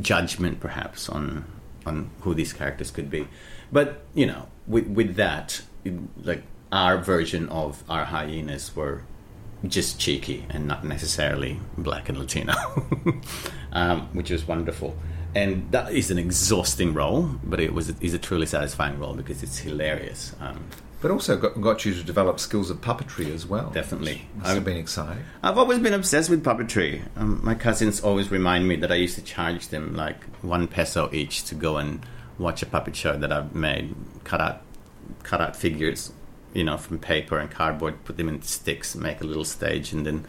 judgment perhaps on on who these characters could be, but you know with with that it, like our version of our hyenas were just cheeky and not necessarily black and Latino, um, which was wonderful. And that is an exhausting role, but it was is a truly satisfying role because it's hilarious. Um, but also got, got, you to develop skills of puppetry as well. Definitely, must have been exciting. I've always been obsessed with puppetry. Um, my cousins always remind me that I used to charge them like one peso each to go and watch a puppet show that I've made, cut out cut out figures you know, from paper and cardboard, put them in sticks, make a little stage, and then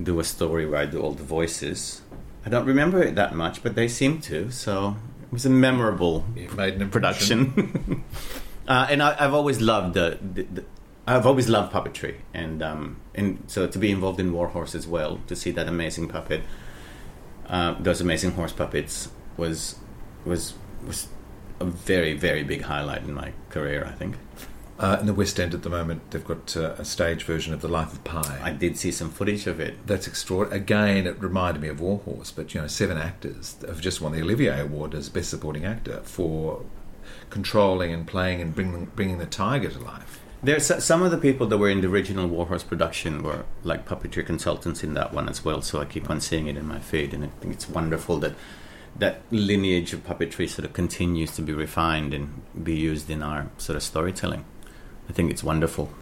do a story where I do all the voices. I don't remember it that much, but they seem to. So it was a memorable production. uh, and I, have always loved the, the, the, I've always loved puppetry, and um, and so to be involved in Warhorse as well, to see that amazing puppet, uh, those amazing horse puppets was was was a very very big highlight in my career. I think. Uh, in the West End at the moment, they've got uh, a stage version of The Life of Pi. I did see some footage of it. That's extraordinary. Again, it reminded me of Warhorse, but you know, seven actors have just won the Olivier Award as Best Supporting Actor for controlling and playing and bringing bringing the tiger to life. There's some of the people that were in the original Warhorse production were like puppetry consultants in that one as well. So I keep on seeing it in my feed, and I think it's wonderful that that lineage of puppetry sort of continues to be refined and be used in our sort of storytelling. I think it's wonderful.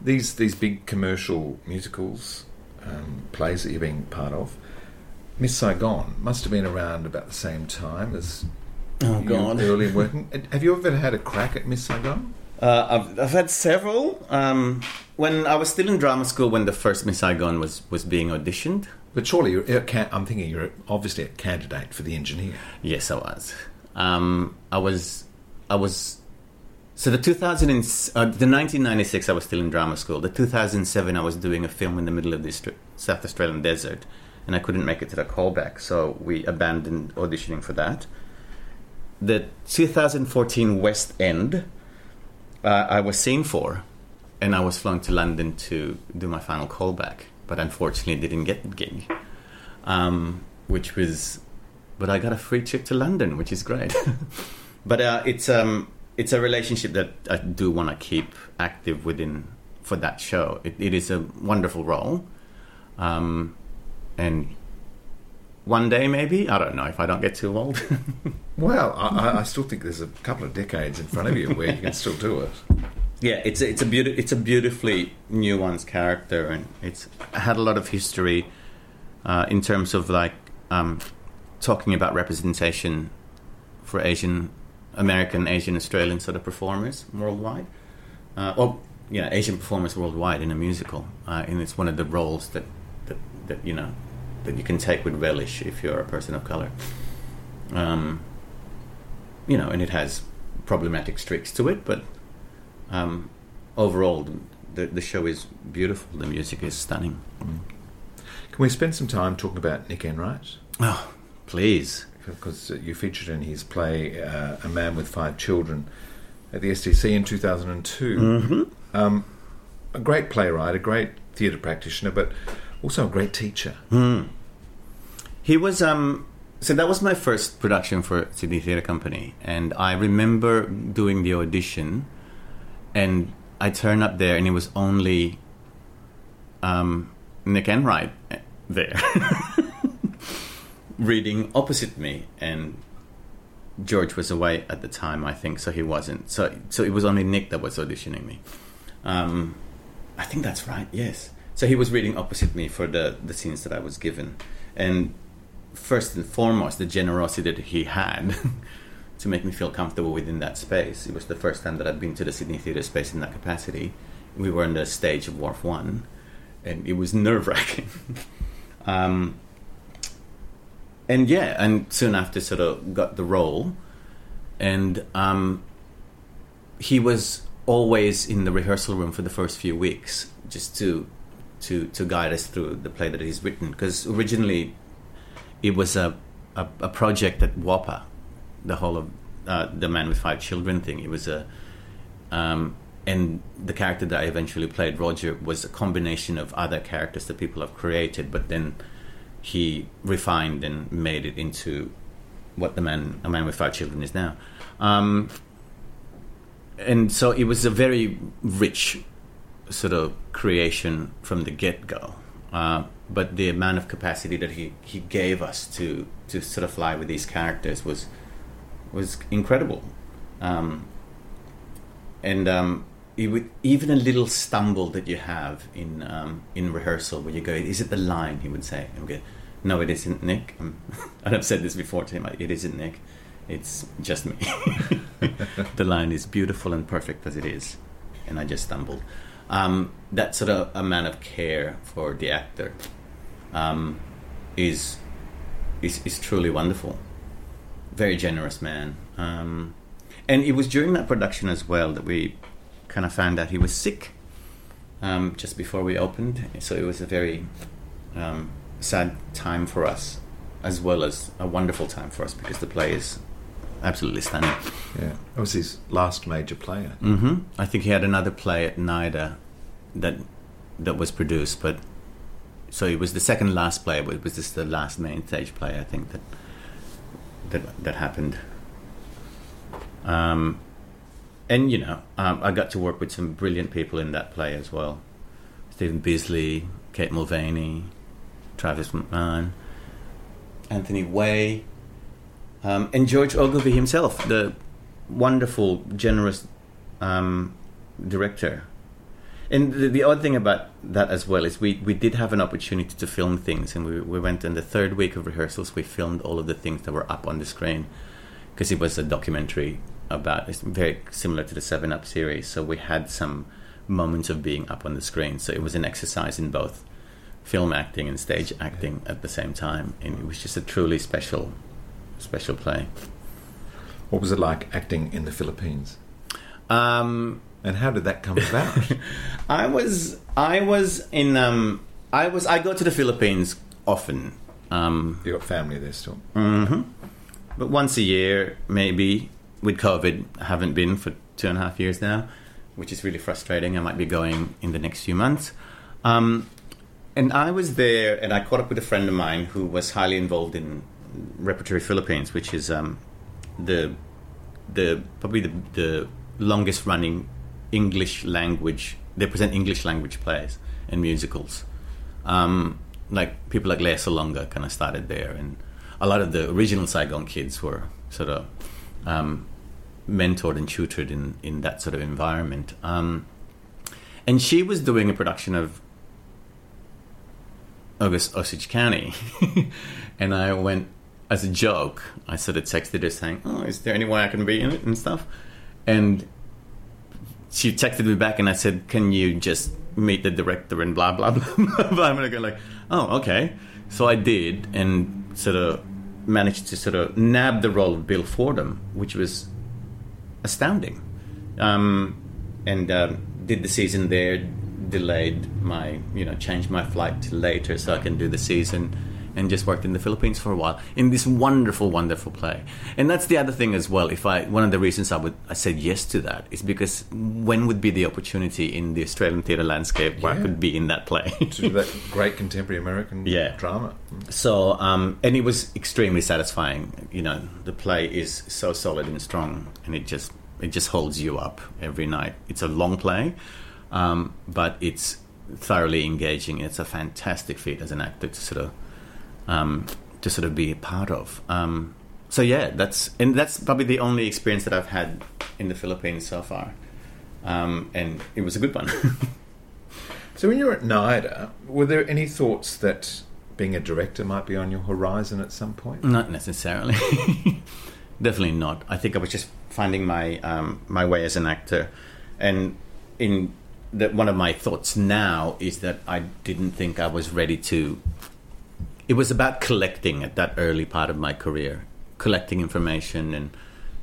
These these big commercial musicals, um, plays that you're being part of, Miss Saigon must have been around about the same time as oh god early working. have you ever had a crack at Miss Saigon? Uh, I've, I've had several. Um, when I was still in drama school, when the first Miss Saigon was was being auditioned. But surely, I'm thinking you're obviously a candidate for the engineer. Yes, I was. Um, I was. I was so the 2000 and, uh, the 1996 I was still in drama school. The 2007 I was doing a film in the middle of the South Australian desert, and I couldn't make it to the callback, so we abandoned auditioning for that. The 2014 West End, uh, I was seen for, and I was flown to London to do my final callback, but unfortunately didn't get the gig. Um, which was, but I got a free trip to London, which is great. but uh, it's um, it's a relationship that I do want to keep active within for that show. It, it is a wonderful role, um, and one day maybe I don't know if I don't get too old. Well, I, I- I still think there's a couple of decades in front of you where you can still do it. Yeah, it's it's a beauti- it's a beautifully nuanced character, and it's had a lot of history uh, in terms of like um, talking about representation for Asian American, Asian, Australian sort of performers worldwide. Uh, well, yeah, Asian performers worldwide in a musical, uh, and it's one of the roles that, that that you know that you can take with relish if you're a person of color. Um, you know, and it has problematic streaks to it, but um, overall, the the show is beautiful. The music is stunning. Can we spend some time talking about Nick Enright? Oh, please. Because you featured in his play uh, A Man with Five Children at the STC in 2002. Mhm. Um, a great playwright, a great theatre practitioner, but also a great teacher. Hmm. He was um so that was my first production for Sydney Theatre Company and I remember doing the audition and I turned up there and it was only um Nick Enright there reading opposite me and George was away at the time I think so he wasn't so so it was only Nick that was auditioning me um I think that's right. Yes. So he was reading opposite me for the the scenes that I was given, and first and foremost, the generosity that he had to make me feel comfortable within that space. It was the first time that I'd been to the Sydney Theatre space in that capacity. We were on the stage of Wharf One, and it was nerve wracking. um, and yeah, and soon after, sort of got the role, and um, he was always in the rehearsal room for the first few weeks just to to to guide us through the play that he's written because originally it was a, a a project at WAAPA the whole of uh, the man with five children thing it was a um, and the character that I eventually played Roger was a combination of other characters that people have created but then he refined and made it into what the man a man with five children is now um, and so it was a very rich sort of creation from the get go. Uh, but the amount of capacity that he, he gave us to to sort of fly with these characters was was incredible. Um, and um, would, even a little stumble that you have in um, in rehearsal where you go, "Is it the line?" He would say, "I'm good." No, it isn't, Nick. Um, and I've said this before to him. It isn't Nick. It's just me. the line is beautiful and perfect as it is, and I just stumbled. Um, that sort of amount of care for the actor um, is, is is truly wonderful. Very generous man, um, and it was during that production as well that we kind of found out he was sick um, just before we opened. So it was a very um, sad time for us, as well as a wonderful time for us because the play is absolutely stunning. Yeah, that was his last major play. Mm-hmm. I think he had another play at NIDA that that was produced, but so it was the second last play, but it was just the last main stage play. I think that that that happened. Um, and you know, um, I got to work with some brilliant people in that play as well: Stephen Beasley, Kate Mulvany, Travis McMahon, Anthony Way, um, and George Ogilvie himself, the wonderful, generous um, director. And the, the odd thing about that as well is we, we did have an opportunity to film things, and we, we went in the third week of rehearsals. We filmed all of the things that were up on the screen because it was a documentary about it's very similar to the Seven Up series. So we had some moments of being up on the screen. So it was an exercise in both film acting and stage acting at the same time, and it was just a truly special special play. What was it like acting in the Philippines? Um, and how did that come about? I was I was in um I was I go to the Philippines often. Um, you got family there still. hmm But once a year, maybe. With COVID, I haven't been for two and a half years now. which is really frustrating. I might be going in the next few months. Um, and I was there, and I caught up with a friend of mine who was highly involved in Repertory Philippines, which is um, the the probably the, the longest running English language. They present English language plays and musicals. Um, like people like Lea Salonga kind of started there, and a lot of the original Saigon kids were sort of um, mentored and tutored in, in that sort of environment. Um, and she was doing a production of August Osage County. and I went, as a joke, I sort of texted her saying, Oh, is there any way I can be in it and stuff? And she texted me back and I said, Can you just meet the director and blah, blah, blah, blah. I'm to go like, Oh, okay. So I did and sort of managed to sort of nab the role of Bill Fordham, which was astounding. Um, and um, did the season there, delayed my, you know, changed my flight to later so I can do the season and just worked in the Philippines for a while in this wonderful, wonderful play. And that's the other thing as well. If I one of the reasons I would I said yes to that is because when would be the opportunity in the Australian theatre landscape where I could be in that play? to do that great contemporary American Yeah. drama. So, um, and it was extremely satisfying. You know, the play is so solid and strong, and it just it just holds you up every night. It's a long play, um, but it's thoroughly engaging. It's a fantastic feat as an actor to sort of um, to sort of be a part of. Um, so yeah, that's and that's probably the only experience that I've had in the Philippines so far, um, and it was a good one. So when you were at NIDA, were there any thoughts that being a director might be on your horizon at some point? Not necessarily. Definitely not. I think I was just finding my um, my way as an actor, and in that one of my thoughts now is that I didn't think I was ready to. It was about collecting at that early part of my career, collecting information and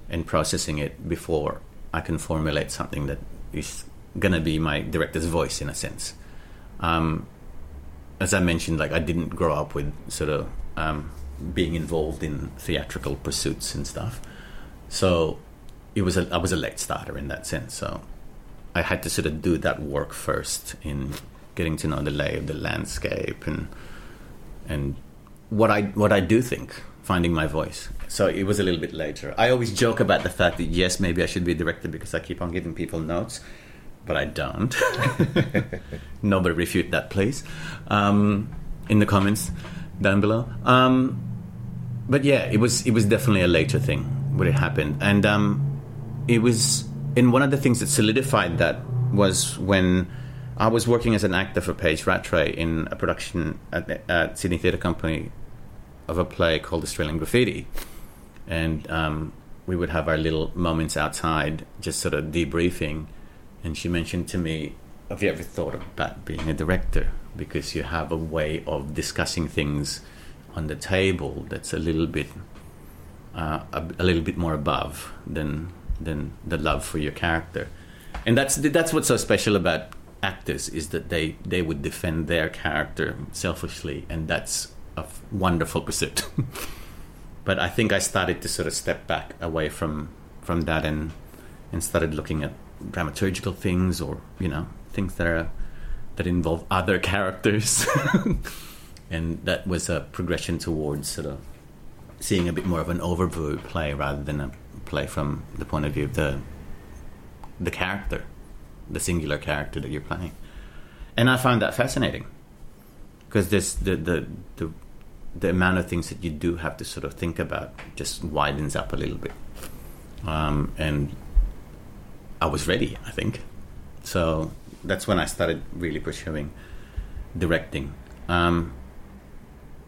and processing it before I can formulate something that is gonna be my director's voice in a sense. Um, as I mentioned, like I didn't grow up with sort of um, being involved in theatrical pursuits and stuff, so it was a I was a late starter in that sense. So I had to sort of do that work first in getting to know the lay of the landscape and and what I what I do think, finding my voice. So it was a little bit later. I always joke about the fact that yes, maybe I should be a director because I keep on giving people notes, but I don't. Nobody refute that, please, um, in the comments down below. Um, but yeah, it was it was definitely a later thing when it happened, and um, it was. And one of the things that solidified that was when I was working as an actor for Paige Rattray in a production at, at Sydney Theatre Company of a play called Australian Graffiti, and um, we would have our little moments outside, just sort of debriefing. And she mentioned to me, "Have you ever thought about being a director? Because you have a way of discussing things on the table that's a little bit, uh, a, a little bit more above than than the love for your character." And that's that's what's so special about actors is that they they would defend their character selfishly, and that's a wonderful pursuit. but I think I started to sort of step back away from from that and and started looking at dramaturgical things or you know things that are that involve other characters and that was a progression towards sort of seeing a bit more of an overview play rather than a play from the point of view of the the character the singular character that you're playing. And I found that fascinating. Because this the, the the the amount of things that you do have to sort of think about just widens up a little bit. Um, and I was ready I think. So that's when I started really pursuing directing. Um,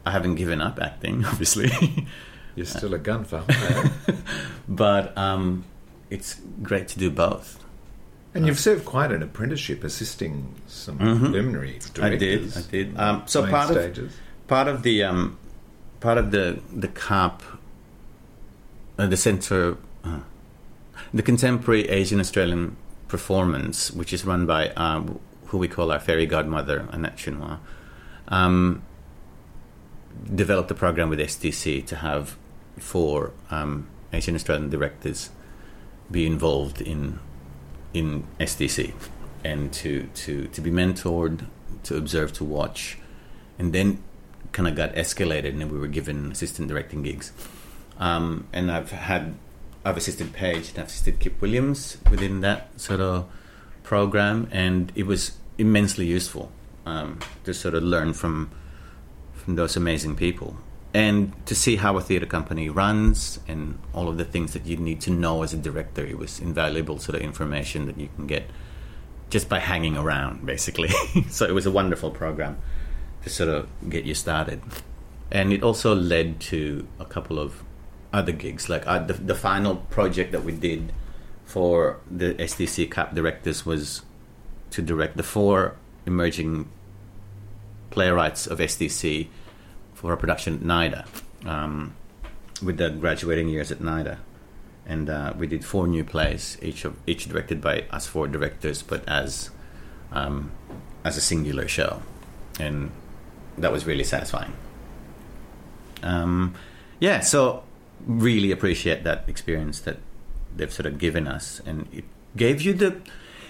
I haven't given up acting obviously. You're still a gun for hire. but um, it's great to do both And you've served quite an apprenticeship assisting some Mhm. preliminary I did. I did. Um, so part stages. of part of the um, part of the the CAP, uh, the Centre, uh, the Contemporary Asian Australian Performance, which is run by um, who we call our fairy godmother, Annette Shun Wah, um, developed a program with STC to have four um, Asian Australian directors be involved in in STC and to, to, to be mentored, to observe, to watch, and then kind of got escalated and then we were given assistant directing gigs. Um, and I've had, I've assisted Paige and I've assisted Kip Williams within that sort of program, and it was immensely useful um, to sort of learn from from those amazing people and to see how a theatre company runs and all of the things that you need to know as a director. It was invaluable sort of information that you can get just by hanging around, basically. so it was a wonderful program to sort of get you started. And it also led to a couple of other gigs. Like uh, the, the final project that we did for the STC CAP directors was to direct the four emerging playwrights of STC for a production at NIDA um, with the graduating years at NIDA. And uh, we did four new plays, each of each directed by us four directors, but as um, as a singular show, and that was really satisfying. Um, yeah, so really appreciate that experience that they've sort of given us, and it gave you the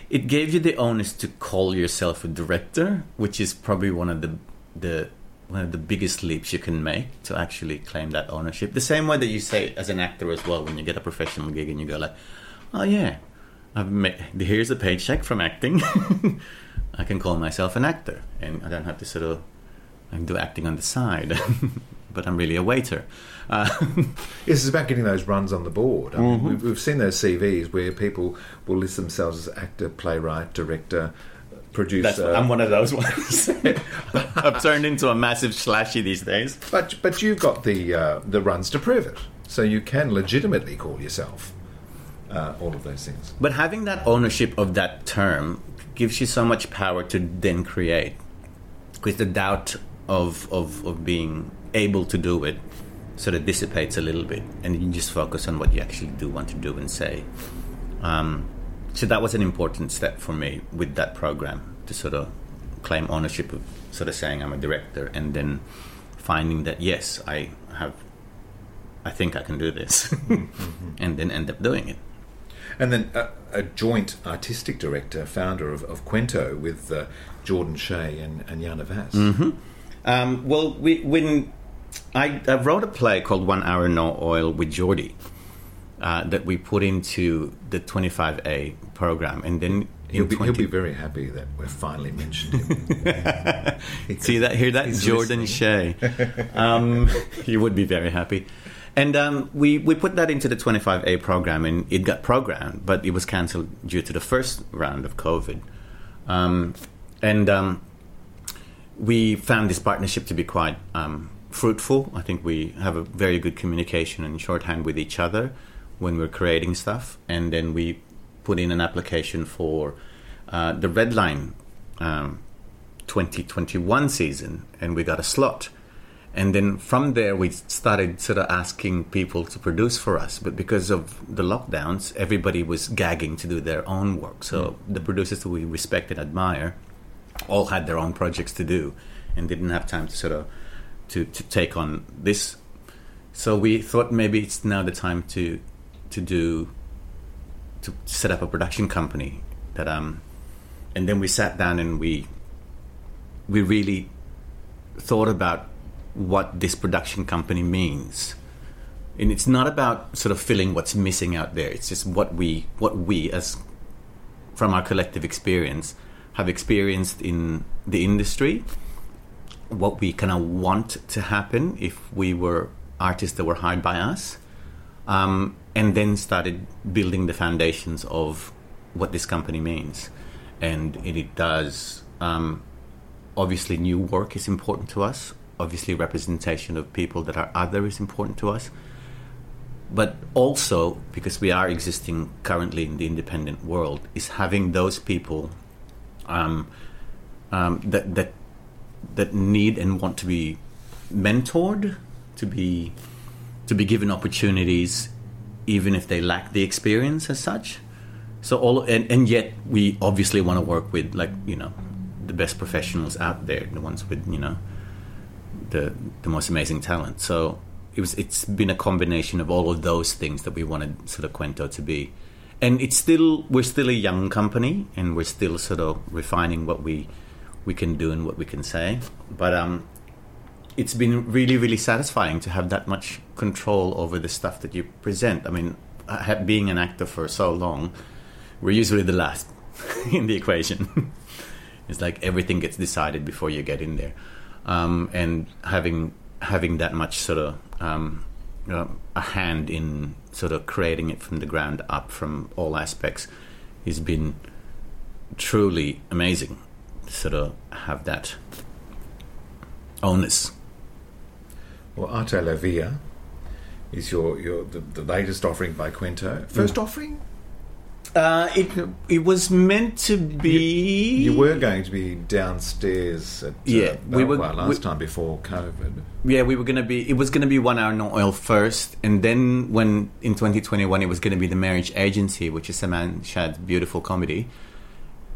it gave you the onus to call yourself a director, which is probably one of the the one of the biggest leaps you can make to actually claim that ownership. The same way that you say as an actor as well when you get a professional gig and you go like, "Oh yeah, I've made, here's a paycheck from acting. I can call myself an actor, and I don't have to sort of I can do acting on the side, but I'm really a waiter." Uh, This is about getting those runs on the board. I mean, Mhm. we've, we've seen those CVs where people will list themselves as actor, playwright, director, producer. That's, I'm one of those ones. I've turned into a massive slashy these days. But but you've got the uh, the runs to prove it, so you can legitimately call yourself uh, all of those things. But having that ownership of that term gives you so much power to then create. Because the doubt of, of, of being able to do it sort of dissipates a little bit, and you just focus on what you actually do want to do and say. Um, so that was an important step for me with that program to sort of claim ownership of sort of saying I'm a director, and then finding that yes, I have, I think I can do this, and then end up doing it. And then a, a joint artistic director, founder of, of Kwento with uh, Jordan Shea and, and Jana Vass. hmm Um, well, we, when I, I wrote a play called One Hour No Oil with Geordie uh, that we put into the 25A program, and then He'll be, 20 he'll be very happy that we've finally mentioned him. See that? Hear that? He's Jordan Shea. Um, he would be very happy. And um, we, we put that into the 25A program, and it got programmed, but it was cancelled due to the first round of COVID. Um, and um, we found this partnership to be quite um, fruitful. I think we have a very good communication and shorthand with each other when we're creating stuff. And then we put in an application for uh, the Red Line um, 2021 season, and we got a slot. And then from there, we started sort of asking people to produce for us. But because of the lockdowns, everybody was gagging to do their own work. So the producers that we respect and admire all had their own projects to do and didn't have time to sort of to, to take on this. So we thought maybe it's now the time to to do to set up a production company that um and then we sat down and we we really thought about what this production company means. And it's not about sort of filling what's missing out there. It's just what we what we as from our collective experience have experienced in the industry. What we kind of want to happen if we were artists that were hired by us. Um, and then started building the foundations of what this company means. And it, it does um, obviously new work is important to us. Obviously representation of people that are other is important to us. But also because we are existing currently in the independent world is having those people um, um, that that that need and want to be mentored to be to be given opportunities even if they lack the experience as such. So all and, and yet we obviously want to work with like you know the best professionals out there the ones with you know the the most amazing talent. So it was it's been a combination of all of those things that we wanted sort of Kwento to be. And it's still we're still a young company, and we're still sort of refining what we we can do and what we can say. But um, it's been really, really satisfying to have that much control over the stuff that you present. I mean, being an actor for so long, we're usually the last in the equation. it's like everything gets decided before you get in there, um, and having having that much sort of um, a hand in sort of creating it from the ground up from all aspects has been truly amazing. To sort of have that onus. Well, Ate La Vie is your, your the, the latest offering by Kwento. First Mm. offering? Uh, it it was meant to be. You were going to be downstairs at uh, Yeah, we were- well, last we- time before COVID. Yeah, we were gonna be. It was gonna be one hour no oil first, and then when in 2021 it was gonna be the Marriage Agency, which is Saman Shad's beautiful comedy,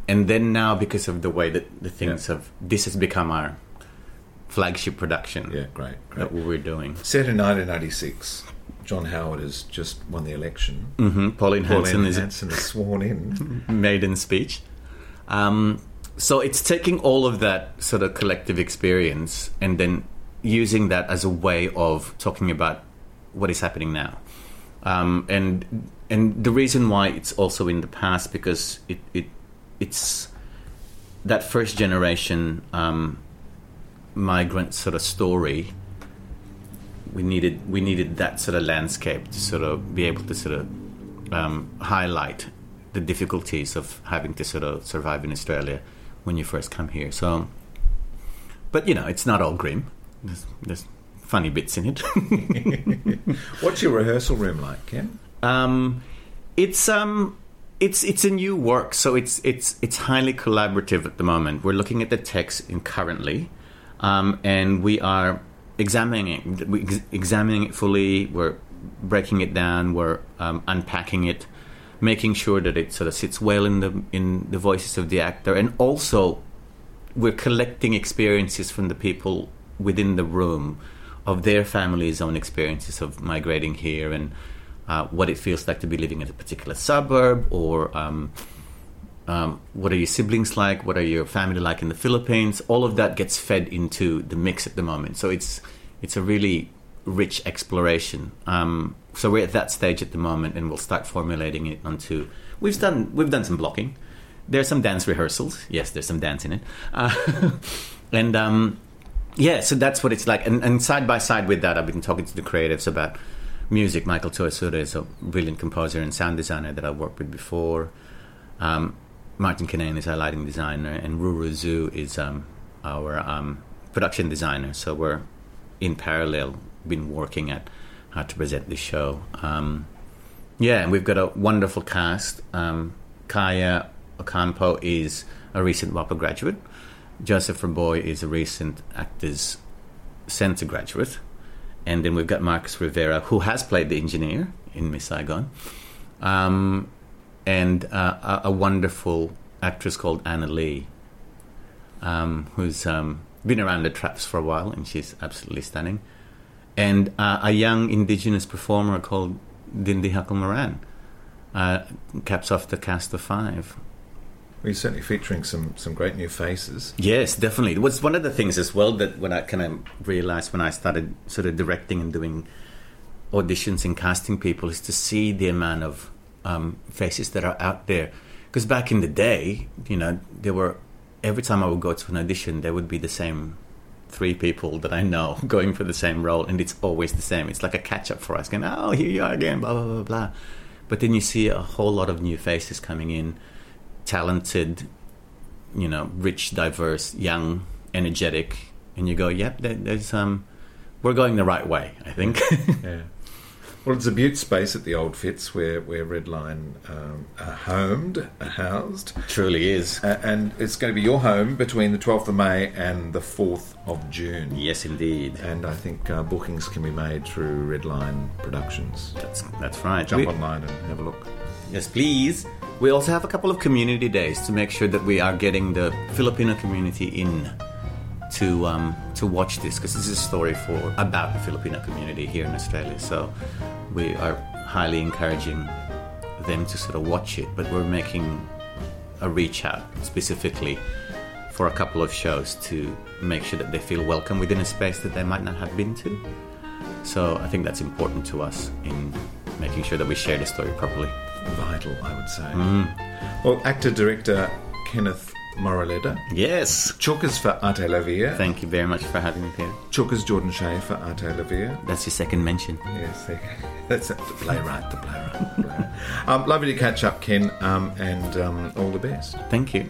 and then now because of the way that the things have, this has become our flagship production. Yeah, great, That we're doing. Set in 1986, John Howard has just won the election. hmm Pauline Hanson is Hanson is sworn in. maiden speech. Um, so it's taking all of that sort of collective experience and then using that as a way of talking about what is happening now. Um, and and the reason why it's also in the past because it, it it's that first generation um, migrant sort of story. We needed we needed that sort of landscape to sort of be able to sort of um, highlight the difficulties of having to sort of survive in Australia when you first come here. So, but you know, it's not all grim. There's, there's funny bits in it. What's your rehearsal room like, Ken? Um, it's um, it's it's a new work, so it's it's it's highly collaborative at the moment. We're looking at the text in currently, um, and we are examining it, we ex- examining it fully. We're breaking it down. We're um, unpacking it, making sure that it sort of sits well in the in the voices of the actor, and also we're collecting experiences from the people within the room of their families' own experiences of migrating here and uh, what it feels like to be living in a particular suburb or um, um, what are your siblings like? What are your family like in the philippines? All of that gets fed into the mix at the moment. So it's it's a really rich exploration. Um, so we're at that stage at the moment and we'll start formulating it onto we've done we've done some blocking. There's some dance rehearsals. Yes there's some dance in it. Uh, and um, yeah, so that's what it's like. And, and side by side with that, I've been talking to the creatives about music. Michael Toyasura is a brilliant composer and sound designer that I've worked with before. Um, Martin Kinnane is our lighting designer, and Ruru Zhu is um, our um, production designer. So we're in parallel been working at how to present the show. Um, yeah, and we've got a wonderful cast. Um, Kaya Ocampo is a recent WAAPA graduate. Joseph Raboy is a recent Actors Centre graduate. And then we've got Marcus Rivera, who has played the engineer in Miss Saigon. Um, and uh, a, a wonderful actress called Anna Lee, um, who's um, been around the traps for a while, and she's absolutely stunning. And uh, a young indigenous performer called Dindi Hakul Moran uh, caps off the cast of five. We're certainly featuring some, some great new faces. Yes, definitely. It was one of the things as well that when I kind of realized when I started sort of directing and doing auditions and casting people is to see the amount of um, faces that are out there. Because back in the day, you know, there were every time I would go to an audition, there would be the same three people that I know going for the same role, and it's always the same. It's like a catch up for us, going, "Oh, here you are again," blah blah blah blah. But then you see a whole lot of new faces coming in, talented, you know, rich, diverse, young, energetic, and you go, "Yep, there, there's um, we're going the right way." I think. yeah. Well, it's a beaut space at the Old Fitz where, where Redline um, are homed, are housed. Truly is. Uh, and it's going to be your home between the 12th of May and the 4th of June. Yes, indeed. And I think uh, bookings can be made through Redline Productions. That's, that's right. Jump We- online and have a look. Yes, please. We also have a couple of community days to make sure that we are getting the Filipino community in to um, to watch this because this is a story for about the Filipino community here in Australia. So we are highly encouraging them to sort of watch it, but we're making a reach out specifically for a couple of shows to make sure that they feel welcome within a space that they might not have been to. So I think that's important to us in making sure that we share the story properly. Vital, I would say. Mm. Well, actor director Kenneth Moraleda. Yes. Chookas for Ate La Vie. Thank you very much for having me here. Chookas Jordan Shea for Ate La Vie. That's your second mention. Yes, that's it. The playwright, the playwright. The playwright. um, lovely to catch up, Ken, um, and um, all the best. Thank you.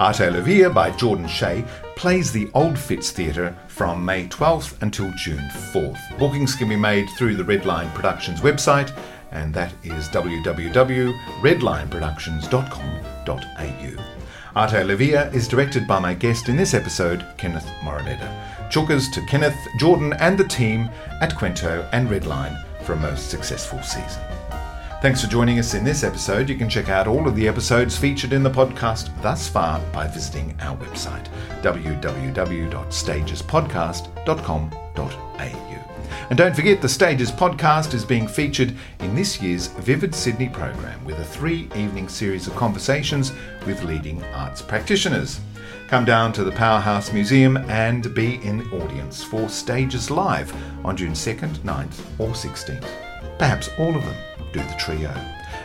Ate La Vie by Jordan Shea plays the Old Fitz Theatre from May 12th until June 4th. Bookings can be made through the Redline Productions website, and that is www.redlineproductions.com.au. Ate La Vie is directed by my guest in this episode, Kenneth Moraleda. Chookas to Kenneth, Jordan, and the team at Kwento and Redline for a most successful season. Thanks for joining us in this episode. You can check out all of the episodes featured in the podcast thus far by visiting our website, www.stagespodcast.com.au. And don't forget, the Stages podcast is being featured in this year's Vivid Sydney program with a three evening series of conversations with leading arts practitioners. Come down to the Powerhouse Museum and be in the audience for Stages Live on June 2nd, 9th, or 16th. Perhaps all of them do the trio.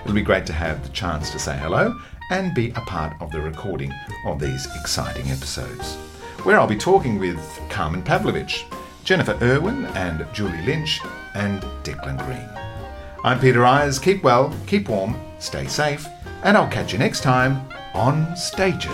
It'll be great to have the chance to say hello and be a part of the recording of these exciting episodes, where I'll be talking with Carmen Pavlovic, Jennifer Irwin, and Julie Lynch, and Declan Greene. I'm Peter Eyers. Keep well, keep warm, stay safe, and I'll catch you next time on Stages.